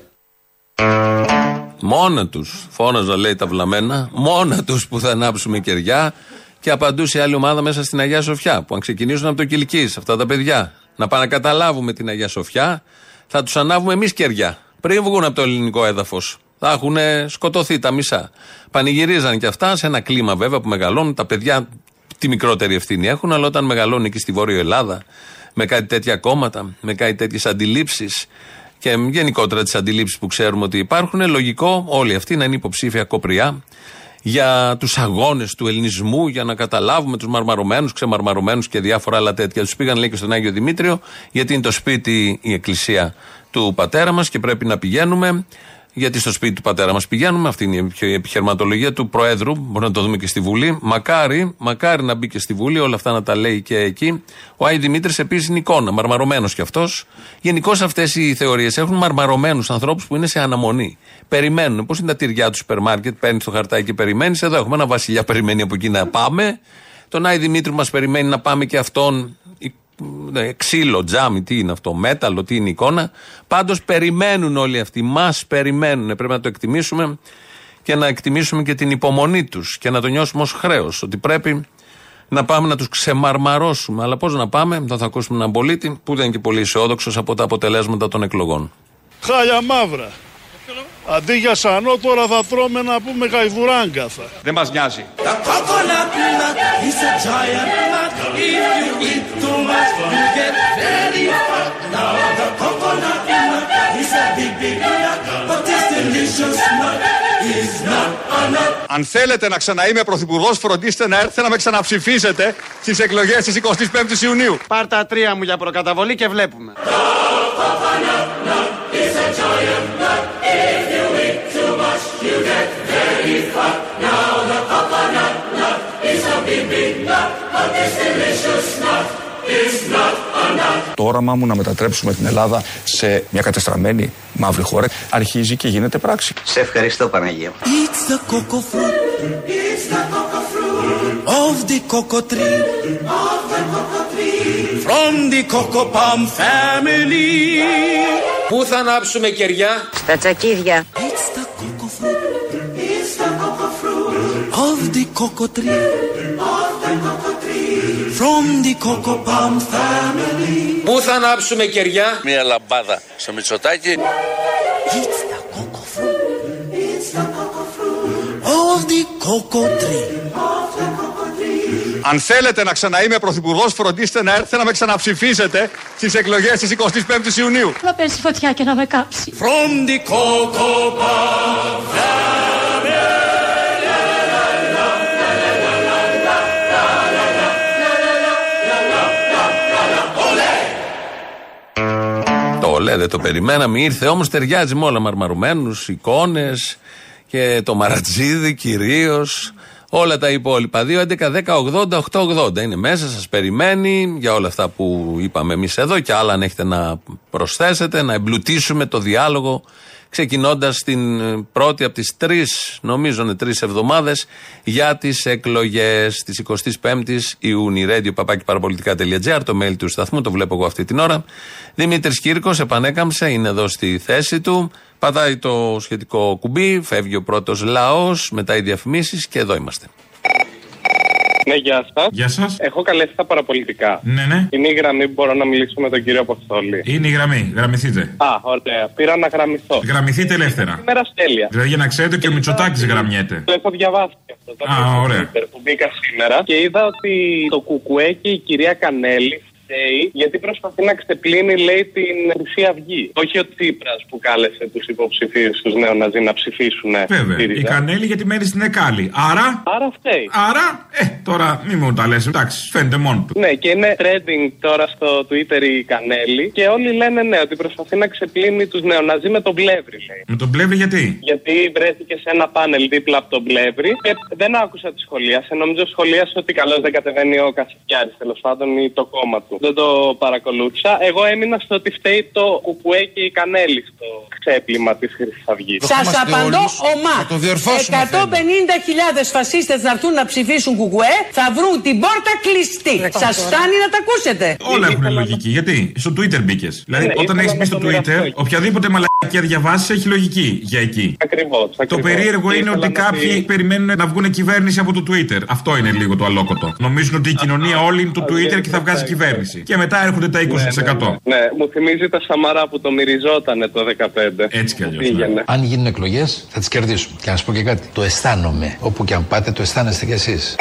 Μόνα τους. Φώναζα, λέει τα βλαμμένα. Μόνα τους που θα ανάψουμε κεριά. Και απαντούσε η άλλη ομάδα μέσα στην Αγία Σοφιά. Που αν ξεκινήσουν από το Κυλκής, αυτά τα παιδιά, να πάνε να καταλάβουμε την Αγία Σοφιά, θα τους ανάβουμε εμείς κεριά. Πριν βγουν από το ελληνικό έδαφος. Θα έχουν σκοτωθεί τα μισά. Πανηγυρίζαν και αυτά σε ένα κλίμα βέβαια που μεγαλώνουν. Τα παιδιά τη μικρότερη ευθύνη έχουν, αλλά όταν μεγαλώνουν εκεί στη Βόρεια Ελλάδα, με κάτι τέτοια κόμματα, με κάτι τέτοιες αντιλήψεις και γενικότερα τις αντιλήψεις που ξέρουμε ότι υπάρχουν, λογικό όλοι αυτοί να είναι υποψήφια κοπριά για τους αγώνες του ελληνισμού, για να καταλάβουμε τους μαρμαρωμένους, ξεμαρμαρωμένους και διάφορα άλλα τέτοια. Τους πήγαν λέει και στον Άγιο Δημήτριο, γιατί είναι το σπίτι η εκκλησία του πατέρα μας και πρέπει να πηγαίνουμε. Γιατί στο σπίτι του πατέρα μας πηγαίνουμε, αυτή είναι η επιχειρηματολογία του Προέδρου. Μπορεί να το δούμε και στη Βουλή. Μακάρι, μακάρι να μπει και στη Βουλή, όλα αυτά να τα λέει και εκεί. Ο Άι Δημήτρης επίσης είναι εικόνα, μαρμαρωμένος κι αυτός. Γενικώς αυτές οι θεωρίες έχουν μαρμαρωμένους ανθρώπους που είναι σε αναμονή. Περιμένουν. Πώς είναι τα τυριά του σούπερ μάρκετ, παίρνεις το χαρτάκι και περιμένεις. Εδώ έχουμε ένα βασιλιά περιμένει από εκεί να πάμε. Τον Άι Δημήτρη μας περιμένει να πάμε και αυτόν ναι, ξύλο, τζάμι, τι είναι αυτό, μέταλλο, τι είναι η εικόνα. Πάντως περιμένουν όλοι αυτοί, μας περιμένουν. Πρέπει να το εκτιμήσουμε και να εκτιμήσουμε και την υπομονή τους και να το νιώσουμε ως χρέος. Ότι πρέπει να πάμε να τους ξεμαρμαρώσουμε. Αλλά πώς να πάμε, θα, θα ακούσουμε έναν πολίτη που δεν είναι και πολύ αισιόδοξος από τα αποτελέσματα των εκλογών. Χάλια μαύρα. Αντί για σανό τώρα θα τρώμε να πούμε γαϊδουράγκαθα. Δεν μας νοιάζει. Αν θέλετε να ξαναείμαι πρωθυπουργός, φροντίστε να έρθετε να με ξαναψηφίσετε στις εκλογές της 25η Ιουνίου. Πάρ τα τρία μου για προκαταβολή και βλέπουμε. Το όραμά μου να μετατρέψουμε την Ελλάδα σε μια κατεστραμμένη μαύρη χώρα αρχίζει και γίνεται πράξη. Σε ευχαριστώ Παναγία. It's the cocoa fruit. It's the cocoa fruit of the cocoa tree. Of the cocoa tree. From the cocoa palm family. Πού θα ανάψουμε κεριά? Στα τσακίδια. It's the cocoa fruit. It's the cocoa fruit of the cocoa tree. Of the cocoa tree. From the cocoa palm family. Πού θα ανάψουμε κεριά; Μια λαμπάδα στο Μητσοτάκι. It's the cocoa fruit. It's the cocoa fruit of the cocoa tree. Of the cocoa tree. Αν θέλετε να ξαναείμαι πρωθυπουργός, φροντίστε να έρθετε να με ξαναψηφίσετε στις εκλογές της 25η Ιουνίου. Να πέσει φωτιά και να με κάψει. From the cocoa palm Το ολέ δεν το περιμέναμε, ήρθε όμως ταιριάζει με όλα. Μαρμαρωμένου, εικόνες και το μαρατζίδι κυρίως. Όλα τα υπόλοιπα. 2, 11, 10, 80, 8, 80. Είναι μέσα, σας περιμένει για όλα αυτά που είπαμε εμείς εδώ και άλλα αν έχετε να προσθέσετε, να εμπλουτίσουμε το διάλογο. Ξεκινώντας την ε, πρώτη από τις τρεις, νομίζω είναι τρεις εβδομάδες, για τις εκλογές τη 25η Ιούνιου. Radio παπάκι παραπολιτικά.gr, το mail του σταθμού, το βλέπω εγώ αυτή την ώρα. Δημήτρης Κύρκος επανέκαμψε, είναι εδώ στη θέση του. Πατάει το σχετικό κουμπί, φεύγει ο πρώτος λαός, μετά οι διαφημίσει και εδώ είμαστε. Ναι, γεια σας. Γεια σας. Έχω καλέσει τα παραπολιτικά. Ναι, ναι. Είναι η γραμμή που μπορώ να μιλήσω με τον κύριο Αποστόλη. Είναι η γραμμή. Γραμμηθείτε. Α, ωραία. Πήρα να γραμμηθώ. Γραμμηθείτε ελεύθερα. Σήμερα στέλεια. Δηλαδή για να ξέρετε και ο Μητσοτάκης γραμμιέται. Το έχω διαβάσει αυτό. Α, ωραία. Που μπήκα σήμερα και είδα ότι το κουκουέ και η κυρία Κανέλη φταίει γιατί προσπαθεί να ξεπλύνει, λέει, την Χρυσή Αυγή. Όχι ο Τσίπρας που κάλεσε τους υποψηφίους τους νεοναζί να ψηφίσουν. Βέβαια. ΣΥΡΙΖΑ. Η Κανέλη γιατί μένει στην Εκάλη. Άρα; Άρα φταίει. Άρα; Ε, τώρα μη μου τα λες. Εντάξει, φαίνεται μόνο του. Ναι, και είναι trending τώρα στο Twitter η Κανέλη και όλοι λένε ναι, ότι προσπαθεί να ξεπλύνει τους νεοναζί με τον Πλεύρη, λέει. Με τον πλεύρη γιατί; Γιατί βρέθηκε σε ένα πάνελ δίπλα από τον Πλεύρη και δεν άκουσα τη σχολίαση. Νομίζω σχολίασε ότι καλώς δεν κατεβαίνει ο Κασιδιάρη, τέλος πάντων, ή το κόμμα του. Δεν το παρακολούθησα. Εγώ έμεινα στο ότι φταίει το κουκουέ και η Κανέλη στο ξέπλυμα της Χρυσής Αυγής. Σας απαντώ ομά. 150.000 φασίστες να έρθουν να ψηφίσουν κουκουέ, θα βρουν την πόρτα κλειστή. Σας φτάνει να τα ακούσετε. Όλα έχουν λογική. Γιατί στο Twitter μπήκες. Δηλαδή, Ναι, όταν ήθελα έχεις να μπει στο το μοιραστώ Twitter, εκεί. οποιαδήποτε μαλακία διαβάσεις έχει λογική για εκεί. Ακριβώς. Το περίεργο είναι ότι κάποιοι περιμένουν να βγουν κυβέρνηση από το Twitter. Αυτό είναι λίγο το αλόκοτο. Νομίζουν ότι η κοινωνία όλη είναι το Twitter και θα βγάζει κυβέρνηση. Και μετά έρχονται τα 20%. Ναι, μου θυμίζει τα Σαμαρά που το μυριζότανε το 2015. Έτσι κι αλλιώς. Πήγαινε. Αν γίνουν εκλογές, θα τις κερδίσουμε. Και να σου πω και κάτι. Το αισθάνομαι. Όπου και αν πάτε, το αισθάνεστε κι εσείς.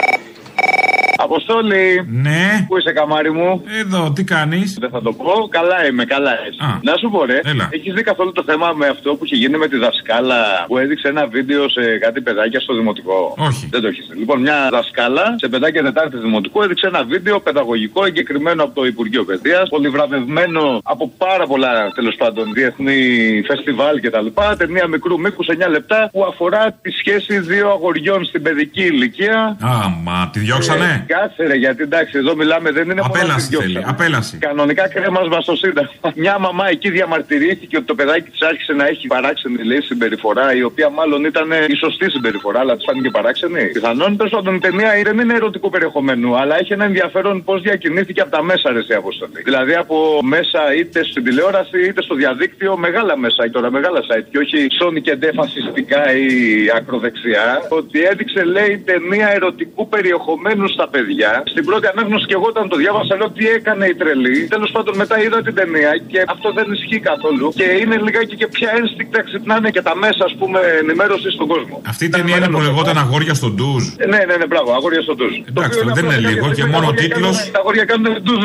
Αποστόλη. Ναι. Πού είσαι, καμάρι μου; Εδώ, τι κάνεις; Δεν θα το πω. Καλά είμαι, καλά είσαι. Να σου πω, ρε. Έλα. Έχεις δει καθόλου το θέμα με αυτό που είχε γίνει με τη δασκάλα που έδειξε ένα βίντεο σε κάτι παιδάκια στο δημοτικό; Όχι. Δεν το έχεις δει. Λοιπόν, μια δασκάλα σε παιδάκια Τετάρτη Δημοτικού έδειξε ένα βίντεο παιδαγωγικό εγκεκριμένο από το Υπουργείο Παιδείας, πολυβραβευμένο από πάρα πολλά τέλος πάντων διεθνή φεστιβάλ κτλ. Ταινία μικρού μήκου 9 λεπτά που αφορά τη σχέση δύο αγοριών στην παιδική ηλικία. Άμα, τη διώξανε; Ε, Κάτσε ρε, γιατί εντάξει, εδώ μιλάμε, δεν είναι μόνο να Απέλαση τη διώξανε. θέλει. Απέλαση. Κανονικά κρέμασμα στο Σύνταγμα. [laughs] Μια μαμά εκεί διαμαρτυρήθηκε ότι το παιδάκι της άρχισε να έχει παράξενη λέει συμπεριφορά, η οποία μάλλον ήταν η σωστή συμπεριφορά, αλλά της φάνηκε παράξενη. Πιθανόν τέλος πάντων η ταινία δεν είναι ερωτικού περιεχομένου, αλλά έχει ένα ενδιαφέρον πώς διακινήθηκε από τα μέσα ρε σε αποστολή. Δηλαδή από μέσα είτε στην τηλεόραση είτε στο διαδίκτυο, μεγάλα μέσα τώρα, μεγάλα site και όχι Sony και ντε φασιστικά ή ακροδεξιά. Ότι έδειξε λέει ταινία ερωτικού περιεχομένου στα παιδιά. Στην πρώτη ανάγνωση και εγώ όταν το διάβασα λέω τι έκανε η τρελή. Τέλος πάντων μετά είδα την ταινία και αυτό δεν ισχύει καθόλου. Και είναι λιγάκι και ποια ένστικτα ξυπνάνε και τα μέσα ας πούμε ενημέρωσης στον κόσμο. Αυτή η ταινία είναι που λεγόταν Αγόρια στον ντουζ. Ε, Ναι, ναι, ναι, μπράβο, αγόρια στον ντουζ. Εντάξει, τώρα δεν είναι λίγο και μόνο ο τίτλος. Τα αγόρια κάνουν ντουζ,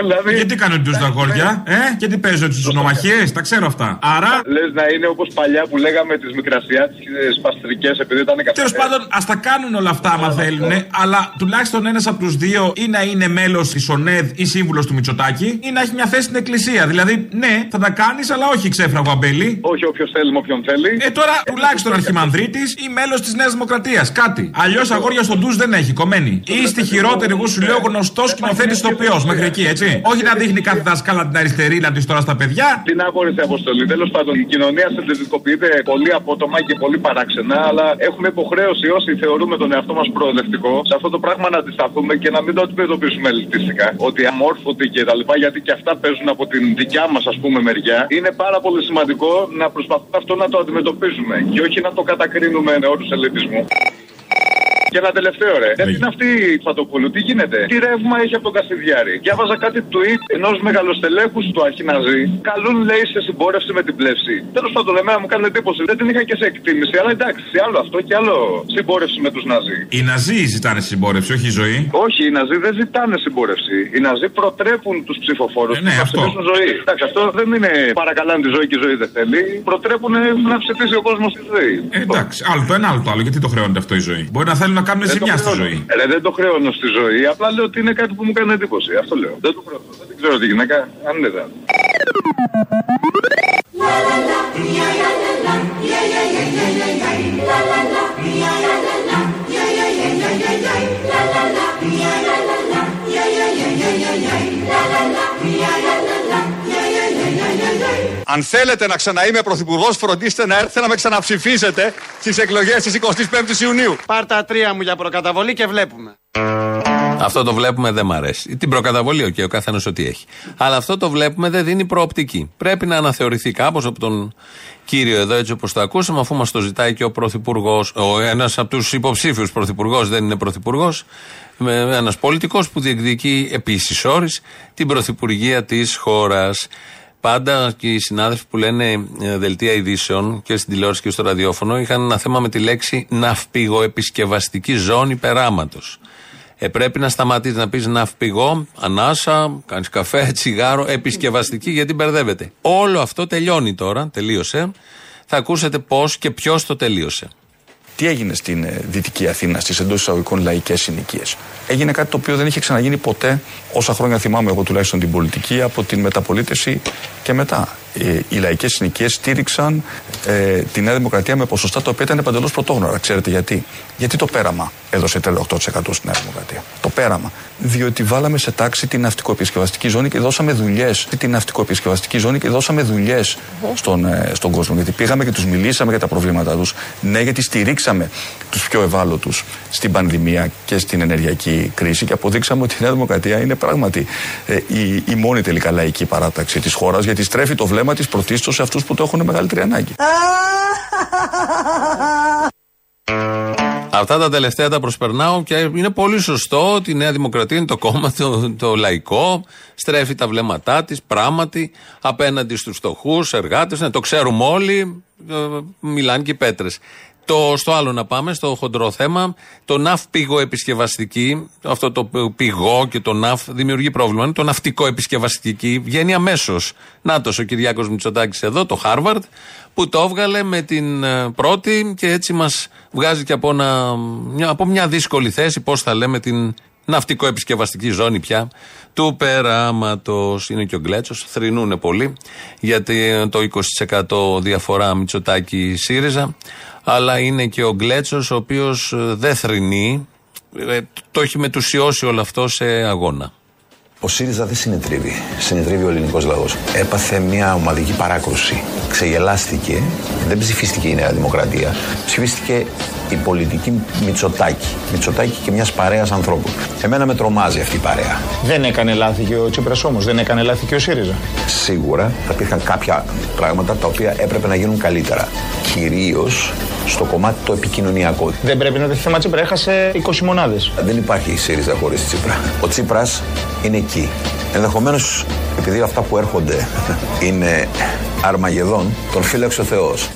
δηλαδή. Γιατί κάνουν ντουζ τα αγόρια, ε, και τι παίζουν τις νομαχίε, τα ξέρω αυτά. Άρα. Λες να είναι όπως παλιά που λέγαμε τις μικρασιάτικες παστρικέ επειδή ήταν καθόλου. Τέλος πάντων, ας τα κάνουν όλα αυτά άμα θέλουν, αλλά τουλάχιστον ένας από τους δύο ή να είναι μέλος της ΟΝΕΔ ή σύμβουλος του Μητσοτάκη ή να έχει μια θέση στην εκκλησία. Δηλαδή, ναι, θα τα κάνεις, αλλά όχι ξέφραγο αμπέλι. Όχι όποιος θέλει με όποιον θέλει. Ε, τώρα τουλάχιστον αρχιμανδρίτης ή μέλος της Νέας Δημοκρατίας. Κάτι. Αλλιώς αγόρια στον ντουζ δεν έχει, κομμένη. Ή στη χειρότερη, εγώ σου λέω γνωστός σκηνοθέτης ηθοποιό μέχρι εκεί, έτσι. Όχι να δείχνει κάθε δασκάλα την αριστερή να της τώρα στα παιδιά. Τι να πω, ρε, σε αποστολή. Τέλος πάντων, η κοινωνία συντηρητικοποιείται πολύ απότομα και πολύ παράξενα, αλλά έχουμε υποχρέωση όσοι θεωρούμε τον εαυτό μας προοδευτικό σε αυτό το πράγμα να αντισταθούμε και να μην το αντιμετωπίσουμε ελιτιστικά. Ότι αμόρφωτοι και τα λοιπά, γιατί και αυτά παίζουν από την δικιά μας, ας πούμε, μεριά. Είναι πάρα πολύ σημαντικό να προσπαθούμε αυτό να το αντιμετωπίζουμε και όχι να το κατακρίνουμε με όρους ελιτισμού. Και ένα τελευταίο ρε. Γιατί είναι αυτή η Φατοπούλου, τι γίνεται; Τι ρεύμα έχει από τον Κασιδιάρη; Διάβαζα κάτι tweet ενός μεγαλοστελέχους του Αρχιναζή. Καλούν λέει σε συμπόρευση με την πλεύση. Τέλος πάντων, εμένα μου κάνει εντύπωση. Δεν την είχα και σε εκτίμηση. Αλλά εντάξει, άλλο αυτό και άλλο συμπόρευση με τους Ναζί. Οι Ναζί ζητάνε συμπόρευση, όχι η ζωή. Όχι, οι Ναζί δεν ζητάνε συμπόρευση. Οι Ναζί προτρέπουν τους ψηφοφόρους ναι, να αυτό. ψηφίσουν ζωή. Εντάξει, αυτό δεν είναι παρακαλάνε τη ζωή και η ζωή δεν θέλει. Προτρέπουν να ψηφίσει ο κόσμος τη ζωή. Ε, εντάξει, άλλο το ένα, άλλο το άλλο. Γιατί το χρεώνεται αυτό η ζωή; Μπορεί να θέλουν να κάνουν Δεν το ζημιά στη χρεώνω. ζωή. Ε, Ρε, δεν το χρεώνω στη ζωή. Απλά λέω ότι είναι κάτι που μου κάνει εντύπωση. Αυτό λέω. Δεν το χρεώνω. Δεν ξέρω τη γυναίκα. Αν είναι δα. Αν θέλετε να ξαναείμαι πρωθυπουργός, φροντίστε να έρθετε να με ξαναψηφίσετε στις εκλογές της 25ης Ιουνίου. Πάρ τα τρία μου για προκαταβολή και βλέπουμε. Αυτό το βλέπουμε δεν μ' αρέσει. Την προκαταβολή, οκ, ο καθένας ό,τι έχει. Αλλά αυτό το βλέπουμε δεν δίνει προοπτική. Πρέπει να αναθεωρηθεί κάπως από τον κύριο εδώ, έτσι όπως το ακούσαμε, αφού μας το ζητάει και ο πρωθυπουργός, ένας από τους υποψήφιους πρωθυπουργός, δεν είναι πρωθυπουργός, ένας πολιτικός που διεκδικεί επίσης όρει την πρωθυπουργία της χώρας. Πάντα και οι συνάδελφοι που λένε ε, δελτία ειδήσεων και στην τηλεόραση και στο ραδιόφωνο είχαν ένα θέμα με τη λέξη ναυπηγοεπισκευαστική ζώνη περάματος. Ε, πρέπει να σταματήσεις να πεις ναυπηγό, ανάσα, κάνεις καφέ, [laughs] τσιγάρο, επισκευαστική, γιατί μπερδεύεται. Όλο αυτό τελειώνει τώρα, τελείωσε. Θα ακούσετε πώς και ποιος το τελείωσε. Τι έγινε στην ε, Δυτική Αθήνα, στις εντός εισαγωγικών λαϊκές συνοικίες; Έγινε κάτι το οποίο δεν είχε ξαναγίνει ποτέ, όσα χρόνια θυμάμαι εγώ τουλάχιστον την πολιτική, από την μεταπολίτευση και μετά. Ε, οι λαϊκές συνοικίες στήριξαν ε, τη Νέα Δημοκρατία με ποσοστά τα οποία ήταν παντελώς πρωτόγνωρα. Ξέρετε γιατί; Γιατί το πέραμα έδωσε 38% στη Νέα Δημοκρατία. Το πέραμα. Διότι βάλαμε σε τάξη την ναυτικοεπισκευαστική ζώνη και δώσαμε δουλειές. Την ναυτικοεπισκευαστική ζώνη και δώσαμε δουλειές στον, ε, στον κόσμο. Γιατί πήγαμε και τους μιλήσαμε για τα προβλήματά τους. Ναι, γιατί στηρίξαμε τους πιο ευάλωτους στην πανδημία και στην ενεργειακή κρίση και αποδείξαμε ότι η Νέα Δημοκρατία είναι πράγματι ε, η, η μόνη τελικά λαϊκή παράταξη της χώρας γιατί στρέφει το βλέμμα της πρωτίστως σε αυτούς που το έχουν μεγαλύτερη ανάγκη. Αυτά τα τελευταία τα προσπερνάω και είναι πολύ σωστό ότι η Νέα Δημοκρατία είναι το κόμμα το, το λαϊκό, στρέφει τα βλέμματά της πράγματι απέναντι στους φτωχούς εργάτες. Ναι, το ξέρουμε όλοι, ε, μιλάνε και οι πέτρες. Το, στο άλλο να πάμε, στο χοντρό θέμα, το ναυ πηγό επισκευαστική, αυτό το πηγό και το ναυ δημιουργεί πρόβλημα. Είναι το ναυτικό επισκευαστική, βγαίνει αμέσως. Νάτο ο Κυριάκος Μητσοτάκης εδώ, το Χάρβαρντ, που το έβγαλε με την ε, πρώτη και έτσι μας βγάζει και από, ένα, μια, από μια δύσκολη θέση, πώς θα λέμε, την ναυτικό επισκευαστική ζώνη πια του περάματος. Είναι και ο Γκλέτσος, θρυνούν πολύ γιατί το 20% διαφορά Μητσοτάκη ΣΥΡΙΖΑ αλλά είναι και ο Γκλέτσος, ο οποίος ε, δεν θρυνεί. Ε, το έχει μετουσιώσει όλο αυτό σε αγώνα. Ο ΣΥΡΙΖΑ δεν συνετρίβει. Συνετρίβει ο ελληνικός λαός. Έπαθε μια ομαδική παράκρουση. Ξεγελάστηκε. Δεν ψηφίστηκε η Νέα Δημοκρατία. Ψηφίστηκε η πολιτική Μητσοτάκη. Μητσοτάκη και μιας παρέας ανθρώπων. Εμένα με τρομάζει αυτή η παρέα. Δεν έκανε λάθη και ο Τσίπρας όμως. Δεν έκανε λάθη και ο ΣΥΡΙΖΑ. Σίγουρα θα υπήρχαν κάποια πράγματα τα οποία έπρεπε να γίνουν καλύτερα. Κυρίως στο κομμάτι το επικοινωνιακό. Δεν πρέπει να δει θέμα Τσίπρα. Έχασε 20 μονάδες. Δεν υπάρχει η ΣΥΡΙΖΑ χωρίς Τσίπρα. Ο Τσίπρας είναι εκεί. Ενδεχομένως, επειδή αυτά που έρχονται [laughs] είναι αρμαγεδόν, τον φύλαξε ο Θεός.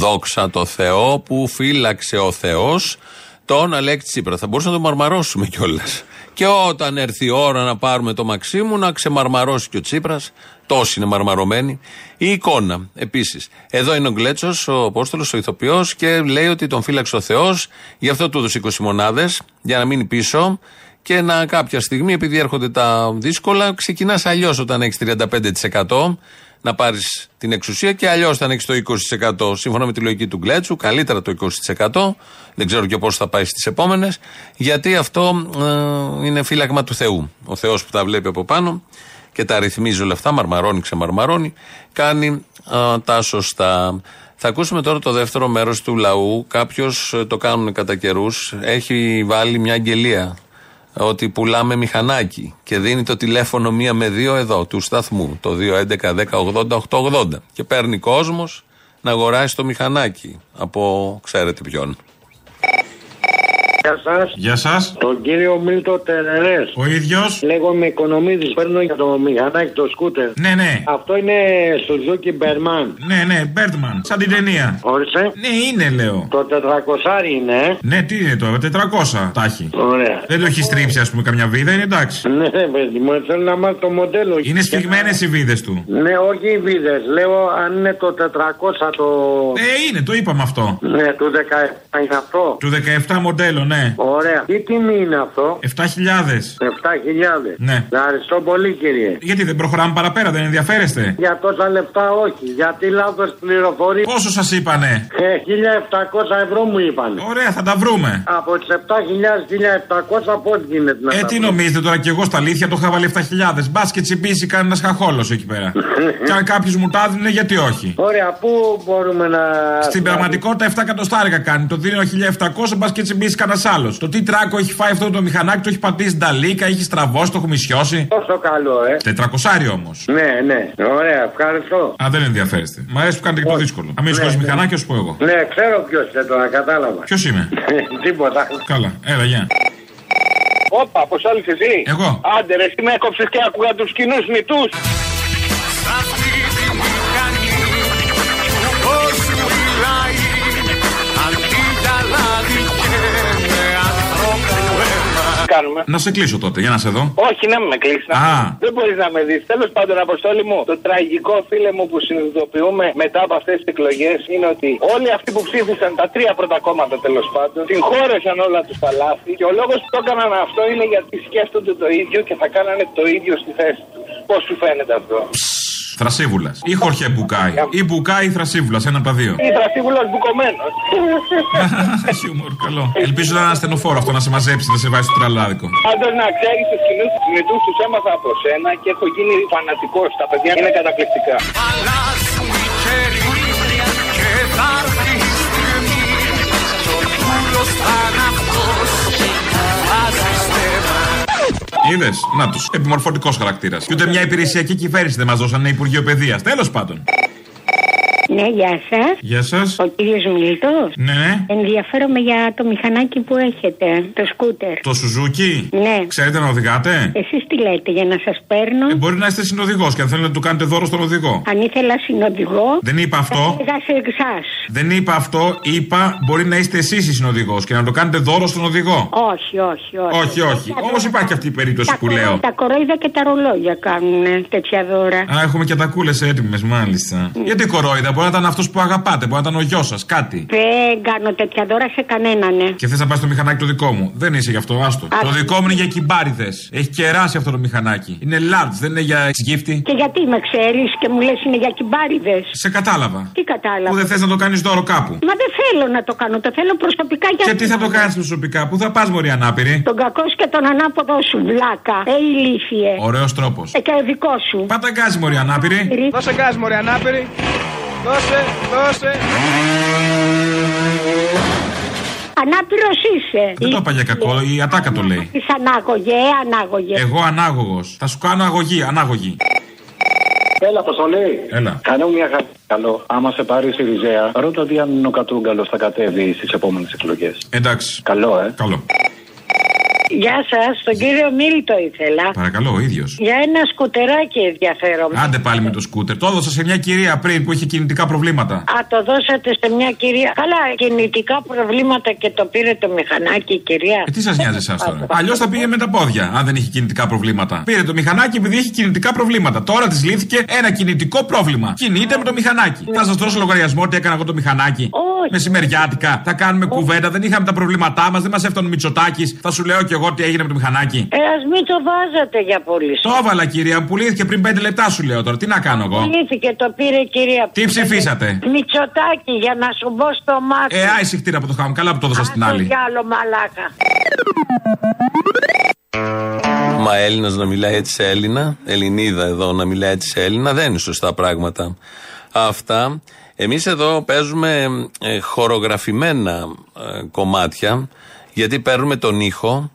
Δόξα τω Θεώ που φύλαξε ο Θεός τον Αλέξη Τσίπρα. Θα μπορούσαμε να το μαρμαρώσουμε κιόλας. Και όταν έρθει η ώρα να πάρουμε το Μαξίμου να ξεμαρμαρώσει και ο Τσίπρας, τόσοι είναι μαρμαρωμένοι. Η εικόνα επίσης. Εδώ είναι ο Γκλέτσος, ο Απόστολος, ο ηθοποιό και λέει ότι τον φύλαξε ο Θεός, γι' αυτό του έδωσε 20 μονάδες, για να μείνει πίσω και να κάποια στιγμή, επειδή έρχονται τα δύσκολα, ξεκινάς αλλιώς όταν έχεις 35% να πάρεις την εξουσία και αλλιώς όταν έχει το 20% σύμφωνα με τη λογική του Γκλέτσου, καλύτερα το 20%. Δεν ξέρω και πώς θα πάει στις επόμενες, γιατί αυτό ε, είναι φύλαγμα του Θεού. Ο Θεός που τα βλέπει από πάνω και τα ρυθμίζει όλα αυτά, μαρμαρώνει, ξεμαρμαρώνει, κάνει ε, τα σωστά. Θα ακούσουμε τώρα το δεύτερο μέρος του λαού. Κάποιος ε, το κάνουν κατά καιρούς. Έχει βάλει μια αγγελία ότι πουλάμε μηχανάκι και δίνει το τηλέφωνο μία με δύο εδώ του σταθμού, το 211-10-80-880 και παίρνει κόσμος να αγοράσει το μηχανάκι από ξέρετε ποιον. Γεια σας. Γεια σας. Τον κύριο Μίλτο Τερερές. Ο ίδιος. Λέγομαι Οικονομίδης. Παίρνω για το μηχανάκι το σκούτερ. Ναι, ναι. Αυτό είναι Suzuki Μπερμάν. Ναι, ναι, Μπέρτμαν. Σαν την ταινία. Όρισε. Ναι, είναι, λέω. Το 400 είναι. Ναι, τι είναι τώρα, 400 τάχει. Ωραία. Δεν το έχει στρίψει, ας πούμε, καμιά βίδα, είναι εντάξει. Ναι, παιδί μου, θέλω να μάθω το μοντέλο. Είναι σφιγμένες οι βίδες του. Ναι, όχι οι βίδες. Λέω αν είναι το 400 το. Ε, είναι, το είπαμε αυτό. Ναι, του 17 είναι αυτό. Του 17 μοντέλο, ναι. Ωραία. Τι τιμή είναι αυτό; 7.000. 7.000. Ναι. Ευχαριστώ πολύ, κύριε. Γιατί δεν προχωράμε παραπέρα, δεν ενδιαφέρεστε; Για τόσα λεφτά όχι. Γιατί λάθος πληροφορία. Πόσο σας είπανε; Ε, 1.700 ευρώ μου είπανε. Ωραία, θα τα βρούμε. Από τις 7.000-1.700 πώ γίνεται να Ε, τα τι βρούμε; νομίζετε τώρα κι εγώ στα αλήθεια το είχα βάλει 7.000. Μπας και τσιμπήσει κανένα χαχόλος εκεί πέρα. [laughs] και αν κάποιος μου τα έδινε, γιατί όχι; Ωραία, πού μπορούμε να. Στην πραγματικότητα 7 εκατοστάρικα κάνει. Το δίνω 1700, μπας και τσιμπήσει κανένα άλλος. Το τι τράκο έχει φάει αυτό το μηχανάκι, το έχει πατήσει νταλίκα, έχει στραβώσει, το έχω μισιώσει. Τόσο καλό, ε. 400 όμως. Ναι, ναι. Ωραία, ευχαριστώ. Α, δεν ενδιαφέρεστε. Μ' αρέσει που κάνετε και το δύσκολο. Αν μην Ναι, σηκώσει ναι. μηχανάκι, ας πω εγώ. Ναι, ξέρω ποιος είναι τώρα, κατάλαβα. Ποιος είμαι; [laughs] Τίποτα. Καλά, έλα, γεια. Όπα, πώς άλλη εσύ; Εγώ. Άντε, ρε, εσύ με έκοψες και άκουγα τους κοινούς μυτού. Κάνουμε. Να σε κλείσω τότε, για να σε δω. Όχι, να μην με κλείσει. Α. Δεν μπορείς να με δεις. Τέλος πάντων, Αποστόλη μου, το τραγικό φίλε μου που συνειδητοποιούμε μετά από αυτές τις εκλογές είναι ότι όλοι αυτοί που ψήφισαν τα τρία πρώτα κόμματα τέλος πάντων συγχώρεσαν όλα τους τα λάθη και ο λόγος που το έκαναν αυτό είναι γιατί σκέφτονται το ίδιο και θα κάνανε το ίδιο στη θέση τους. Πώς σου φαίνεται αυτό; Θρασίβουλας. Ή Χορχέ Μπουκάη. Ή Μπουκάη Θρασίβουλας, ένα από τα δύο. Ή Θρασίβουλας μπουκωμένος. [laughs] Χιούμορ, καλό. Ελπίζω να είναι ασθενοφόρο αυτό να σε μαζέψει, να σε βάζει στο τραλάδικο. Πάντω να ξέρεις τους κοινού τους κινητού τους έμαθα από σένα και έχω γίνει φανατικός. Τα παιδιά είναι καταπληκτικά. Αλλάζουν οι καιροί και θα έρθει η στιγμή κι ο κούλος θα είναι Είδες, να τους. Επιμορφωτικός χαρακτήρας. Και ούτε μια υπηρεσιακή κυβέρνηση δεν μας δώσανε Υπουργείο Παιδείας. Τέλος πάντων. Ναι, γεια σας. Γεια σας. Ο κύριος Μίλτο. Ναι, ναι. Ενδιαφέρομαι για το μηχανάκι που έχετε, το σκούτερ. Το Σουζούκι. Ναι. Ξέρετε να οδηγάτε; Εσείς τι λέτε, για να σας παίρνω; Ε, μπορεί να είστε συνοδηγός και αν θέλετε να του κάνετε δώρο στον οδηγό. Αν ήθελα συνοδηγό. Δεν είπα αυτό. Θα έλεγα σε εσά. Δεν είπα αυτό. Είπα μπορεί να είστε εσείς η συνοδηγός και να το κάνετε δώρο στον οδηγό. Όχι, όχι, όχι. Όχι, όχι. Όμως υπάρχει αυτή η περίπτωση Τα, που κορο- λέω. τα κορόιδα και τα ρολόγια κάνουν τέτοια δώρα. Α, έχουμε και τα κούλες έτοιμες, μάλιστα. Γιατί κορόιδα, μπορεί να ήταν αυτός που αγαπάτε, μπορεί να ήταν ο γιος σας, κάτι. Δεν κάνω τέτοια δώρα σε κανέναν, ναι. Και θες να πας στο μηχανάκι το δικό μου. Δεν είσαι γι' αυτό, άστο. Α. Το δικό μου είναι για κυμπάριδες. Έχει κεράσει αυτό το μηχανάκι. Είναι large, δεν είναι για εξγύφτη. Και γιατί με ξέρεις και μου λες είναι για κυμπάριδες; Σε κατάλαβα. Τι κατάλαβα; Που δεν θες να το κάνεις δώρο κάπου. Μα δεν θέλω να το κάνω, το θέλω προσωπικά για Και τι θα το κάνεις προσωπικά, πού θα πας, Μωρή Ανάπηρη; Τον κακό σου και τον ανάποδο σου, βλάκα. Ε, ηλίθιε. Ωραίος τρόπος. Ε, και ο δικός σου. Πάτα γκάζι, Μωρή Ανάπηρη. Δώσε γκάζ, μωρέ, ανάπηρη. Δώσε, δώσε. Ανάπηρος είσαι. Δεν το είπα για κακό, η ατάκα το λέει. Τη ανάγωγε, ε, ανάγωγε. Εγώ ανάγωγος. Θα σου κάνω αγωγή, ανάγωγη. Έλα, Αποστολή. Έλα. Κάνε μου μια χάρη. Καλό. Άμα σε πάρει η Σιριζέα, ρώτα τι αν ο Κατρούγκαλο θα κατέβει στις επόμενες εκλογές. Εντάξει. Καλό, ε. Καλό. Γεια σας, τον κύριο Μίλτο ήθελα. Παρακαλώ, ο ίδιος. Για ένα σκουτεράκι ενδιαφέρομαι. Άντε πάλι με το σκούτερ. Το έδωσα σε μια κυρία πριν που είχε κινητικά προβλήματα. Α, το δώσατε σε μια κυρία. Καλά, κινητικά προβλήματα και το πήρε το μηχανάκι η κυρία. Ε, τι σας νοιάζει εσάς τώρα; Αλλιώς θα πήγε με τα πόδια, αν δεν είχε κινητικά προβλήματα. Πήρε το μηχανάκι επειδή είχε κινητικά προβλήματα. Τώρα της λύθηκε ένα κινητικό πρόβλημα. Κινείται με το μηχανάκι. Θα σας δώσω λογαριασμό ότι έκανα εγώ το μηχανάκι. Όχι. Μεσημεριάτικα. Θα κάνουμε κουβέντα. Δεν είχαμε τα προβλήματά μας. Δεν μας έφτανε ο Μητσοτάκης. Θα σου λέω κι εγώ τι έγινε με το μηχανάκι. Ε, ας μην το βάζατε για πολύ. Το έβαλα κυρία μου που λύθηκε πριν 5 λεπτά σου λέω τώρα. Τι να κάνω εγώ; Λύθηκε, το πήρε η κυρία. Τι ψηφίσατε; Μητσοτάκι για να σου μπω στο μάτι. Ε, άιση χτύρα από το χάμο. Καλά που το έδωσα στην Το άλλη. διάλο μαλάκα. Μα Έλληνας να μιλάει έτσι σε Έλληνα, Ελληνίδα εδώ να μιλάει έτσι σε Έλληνα, δεν είναι σωστά πράγματα αυτά. Εμείς εδώ παίζουμε ε, χορογραφημένα ε, κομμάτια, γιατί παίρνουμε τον ήχο,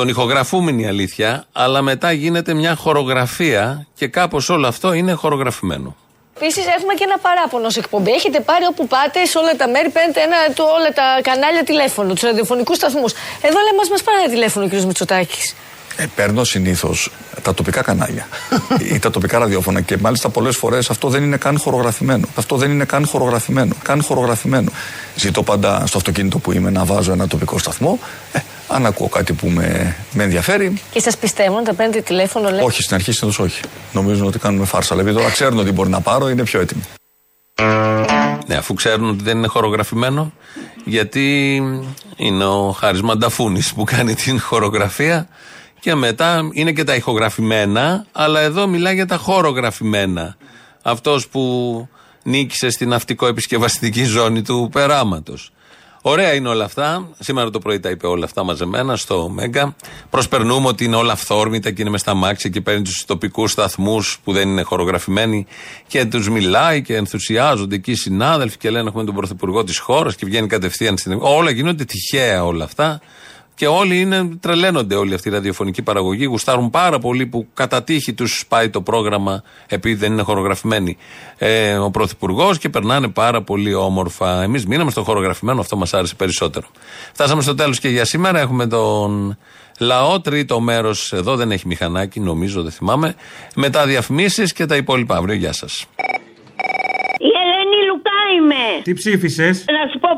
τον ηχογραφούμε είναι η αλήθεια, αλλά μετά γίνεται μια χορογραφία και κάπως όλο αυτό είναι χορογραφημένο. Επίσης, έχουμε και ένα παράπονο σε εκπομπή. Έχετε πάρει όπου πάτε, σε όλα τα μέρη, παίρνετε ένα, το, όλα τα κανάλια τηλέφωνο, τους ραδιοφωνικούς σταθμούς. Εδώ λέμε, μας μας πάρει τηλέφωνο ο κ. Μητσοτάκης. Ε, παίρνω συνήθως τα τοπικά κανάλια ή τα τοπικά ραδιόφωνα και μάλιστα πολλές φορές αυτό δεν είναι καν χορογραφημένο. Αυτό δεν είναι καν χορογραφημένο. Καν χορογραφημένο. Ζητώ πάντα στο αυτοκίνητο που είμαι να βάζω ένα τοπικό σταθμό. Ε, αν ακούω κάτι που με, με ενδιαφέρει, Και σας πιστεύουν, τα παίρνετε τηλέφωνο, λέτε; όχι στην αρχή συνήθως όχι. Νομίζουν ότι κάνουμε φάρσα. Αλλά επειδή τώρα ξέρουν ότι μπορεί να πάρω, είναι πιο έτοιμοι. Ναι, αφού ξέρουν ότι δεν είναι χορογραφημένο, γιατί είναι ο Χάρης Μανταφούνης που κάνει την χορογραφία και μετά είναι και τα ηχογραφημένα, αλλά εδώ μιλάει για τα χορογραφημένα. Αυτός που νίκησε στην ναυτικό επισκευαστική ζώνη του περάματος. Ωραία είναι όλα αυτά. Σήμερα το πρωί τα είπε όλα αυτά μαζεμένα στο Μέγκα. Προσπερνούμε ότι είναι όλα αυθόρμητα και είναι μες στα μάξια και παίρνει τους τοπικούς σταθμούς που δεν είναι χορογραφημένοι και τους μιλάει και ενθουσιάζονται εκεί οι συνάδελφοι και λένε έχουμε τον πρωθυπουργό της χώρας και βγαίνει κατευθείαν στην. Όλα γίνονται τυχαία όλα αυτά. Και όλοι είναι, τρελαίνονται όλοι αυτοί οι ραδιοφωνικοί παραγωγοί. Γουστάρουν πάρα πολύ που κατά τύχη τους πάει το πρόγραμμα επειδή δεν είναι χορογραφημένοι ε, ο Πρωθυπουργός και περνάνε πάρα πολύ όμορφα. Εμείς μείναμε στο χορογραφημένο, αυτό μας άρεσε περισσότερο. Φτάσαμε στο τέλος και για σήμερα. Έχουμε τον λαό, τρίτο μέρος εδώ, δεν έχει μηχανάκι, νομίζω, δεν θυμάμαι. Μετά διαφημίσεις και τα υπόλοιπα αύριο. Γεια σας. Η Ελένη Λουκά είμαι. Τι ψήφισες; Να σου πω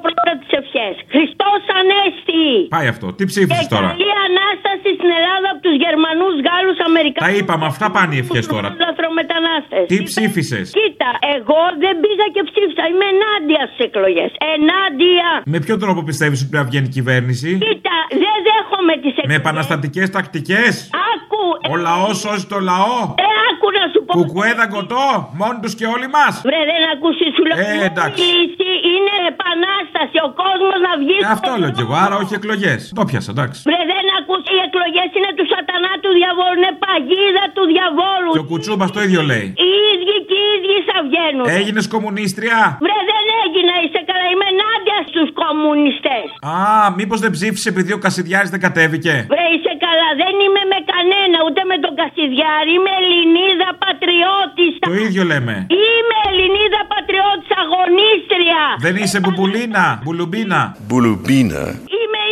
πρώτα τι ευχέ. Χριστός Ανέστη. Πάει αυτό. Τι ψήφισες Και τώρα; καλή ανάσταση στην Ελλάδα από τους Γερμανούς, Γάλλους, Αμερικανού. Τα είπαμε, αυτά πάνε οι ευχές τώρα. Λαθρομετανάστες. Τι ψήφισες; Κοίτα, εγώ δεν πήγα και ψήφισα. Είμαι ενάντια στις εκλογές. Ενάντια. Με ποιο τρόπο πιστεύεις ότι πρέπει να βγαίνει η κυβέρνηση; Κοίτα, δεν δέχομαι τις Με εκλογές. επαναστατικές τακτικές; Άκου. Ο λαός σώζει το λαό. Ε, άκου να σου πω. Κουκουέ δαγκωτό, μόνοι τους και όλοι μας. Βρε, δεν ακούσεις σου λέω. Ε, εντάξει. Η λύση είναι επανάσταση. Ο κόσμος να βγει. Ε, αυτό λέω κι εγώ, άρα όχι εκλογές. Το πιάσα, εντάξει. Βρε, δεν ακούσει. Οι εκλογές είναι του σατανά του διαβόλου. Είναι παγίδα του διαβόλου. Και ο Κουτσούμπας το ίδιο λέει. Οι ίδιοι και οι ίδιοι θα βγαίνουν. Έγινες κομμουνίστρια. Βρε, δεν έγινα. Είσαι καλά. Είμαι ενάντια στους κομμουνιστές. Α, μήπως δεν ψήφισες επειδή ο Κασιδιάρης δεν κατέβηκε; Βρε, είσαι καλά. Δεν είμαι με κανένα. Ούτε με τον Κασιδιάρη. Είμαι Ελληνίδα πατριώτης. Το ίδιο λέμε. Είμαι Ελληνίδα πατριώτης αγωνίστρια. Δεν είσαι μπουμπουλίνα, μπουλουμπίνα. Μπουλουμπίνα. Είμαι ήρωα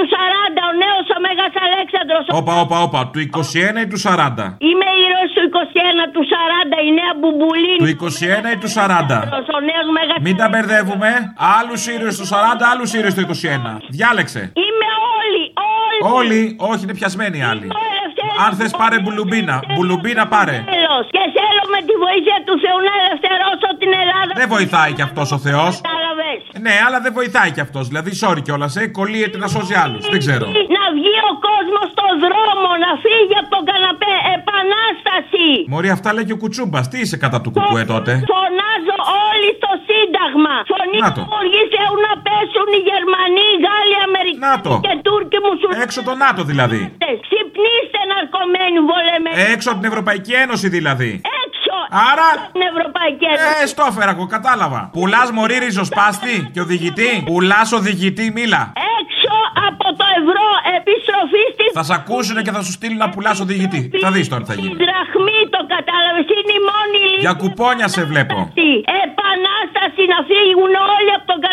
του 21 του 40. Ο νέος ο Μέγας Αλέξανδρος. Όπα, όπα, όπα. Του 21 ή του 40. Είμαι ήρωας του 21 του 40. Η νέα μπουμπουλίνη. Του 21 ή του 40. Ο νέος Μέγας Μην τα μπερδεύουμε. Άλλους ήρωες του 40, άλλους ήρωες του 21. Διάλεξε. Είμαι όλοι, όλοι. Όλοι, όχι, είναι πιασμένοι οι άλλοι. Αν θες πάρε μπουλουμπίνα. Μπουλουμπίνα πάρε. Τέλος. Και θέλω με τη βοήθεια του Θεού να ελευθερώσω την Ελλάδα. Δεν βοηθάει κι αυτός ο Θεός. Κατάλαβες. Ναι, αλλά δεν βοηθάει κι αυτός. Δηλαδή, sorry κιόλας, ε. Κολλείεται να σώζει άλλους. Δεν ξέρω. Να βγει ο κόσμος στο δρόμο, να φύγει από τον καναπέ. Επανάσταση. Μωρή, αυτά λέει και ο Κουτσούμπας. Τι είσαι κατά του κουκουέ τότε; Φωνάζω όλοι στο Σύνταγμα. Φωνή Να το. του οργή Θεού να πέσουν οι Γερμανοί, οι Γάλλοι, οι Να το. Αμερικανοί και Τούρκοι μουσουλμάνοι. Έξω το ΝΑΤΟ δηλαδή. Ξυπνήστε ναρκωμένοι βολεμένοι. Έξω από την Ευρωπαϊκή Ένωση δηλαδή. Έξω. Άρα. Την Ευρωπαϊκή Ένωση. Ε, στο έφερα εγώ, κατάλαβα. Πουλάς μωρή ριζοσπάστη και οδηγητή. Πουλάς οδηγητή, μίλα. Έξω από το ευρώ επιστροφή στην Θα σ' ακούσουν και θα σου στείλουν να πουλάς οδηγητή. Θα δεις τώρα τι θα γίνει. δραχμή, το κατάλαβες. Είναι η μόνη λύση. Για κουπόνια σε βλέπω. Επανάσταση να φύγουν όλοι από τον καναπέ και να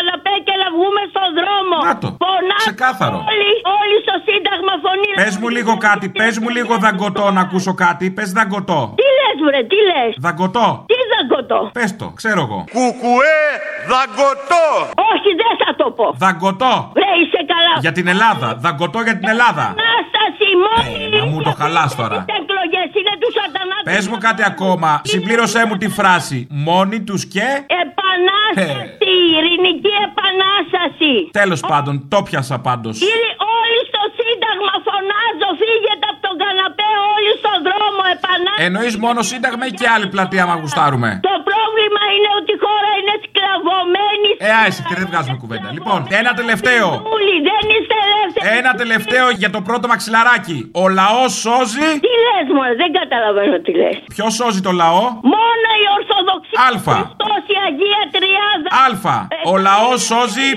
βγούμε στον δρόμο. Να το. Φωνάζουν Ξεκάθαρο. Όλοι, όλοι στο Σύνταγμα φωνή. Πες μου λίγο κάτι, πες μου λίγο δαγκωτό να ακούσω κάτι. Πες δαγκωτό. Τι λες, βρε, τι λες; Δαγκωτό. Τι δαγκωτό; Πες το, ξέρω εγώ. Κουκουέ δαγκωτό. Όχι, δεν θα το πω. Δαγκωτό. Βρε, είσαι καλά. Για την Ελλάδα. Δαγκωτό για την Ελλάδα. Επανάσταση μόνη. Ε, να μου το χαλάς τώρα. Εκλογές είναι τους σατανά. Πες μου κάτι ακόμα. Συμπλήρωσέ μου τη φράση. Μόνοι τους και. Επανάσταση, ειρηνική επανάσταση. Τέλος πάντων, το πιάσα πάντως. Κύριε, όλοι στο Σύνταγμα φωνάζω, φύγετε από τον καναπέ, όλοι στον δρόμο, επανάσταση. Εννοείς μόνο σύνταγμα ή και άλλη πλατεία, μα γουστάρουμε; Το πρόβλημα είναι ότι η χώρα είναι σκλαβωμένη. Ε, άισε, δεν βγάζουμε κουβέντα. Λοιπόν, ένα τελευταίο. Όλοι δεν είστε ελεύθεροι. Ένα τελευταίο για το πρώτο μαξιλαράκι. Ο λαός σώζει. Τι λες, μωρέ, δεν καταλαβαίνω τι λες. Ποιος σώζει το λαό; Μόνο η Ορθοδοξία. Αλφα. Χριστός, η Αγία Τριάδα. Αλφα. Ο λαός σώζει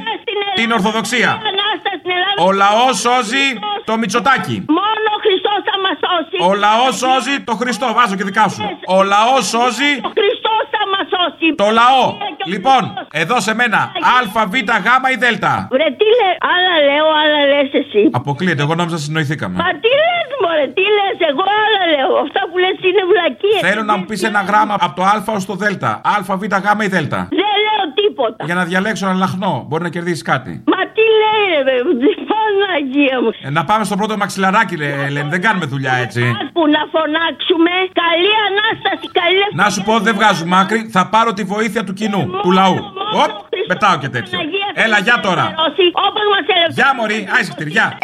την Ορθοδοξία. Επανάσταση στην Ελλάδα. Ο λαός σώζει το Μητσοτάκι. Μόνο ο Χριστός θα μας σώσει. Ο λαός σώζει το Χριστό. Βάζω και δικά σου. Ο λαός σώζει Ο Χριστός θα μας σώσει. το λαό. Λοιπόν, εδώ σε μένα. Α, Β, Γ ή Δ. Βρε, τι λε, άλλα λέω, άλλα λες εσύ. Αποκλείεται, εγώ νόμιζα συνοηθήκαμε. Μα τι λες, μωρέ, τι λες, εγώ άλλα λέω. Αυτά που λες είναι βλακίες. Θέλω να μου πεις ένα γράμμα από το Α ως το Δ. Α, Β, Γ ή Δ. Δεν λέω τίποτα. Για να διαλέξω ένα λαχνό. Μπορεί να κερδίσεις κάτι. Μα τι λέει, ρε, Παναγία μου. Ε, να πάμε στο πρώτο μαξιλαράκι, λέ, λένε. Δεν κάνουμε δουλειά έτσι. Που να φωνάξουμε καλή ανάσταση, καλή Να σου πω, δεν βγάζουμε άκρη. Θα πάρω τη βοήθεια του κοινού, του λαού. Οπ, πετάω και τέτοιο. Έλα, γεια τώρα. Όπως μας ελευθερώσει. Γεια, Μωρή. Άισε, γεια.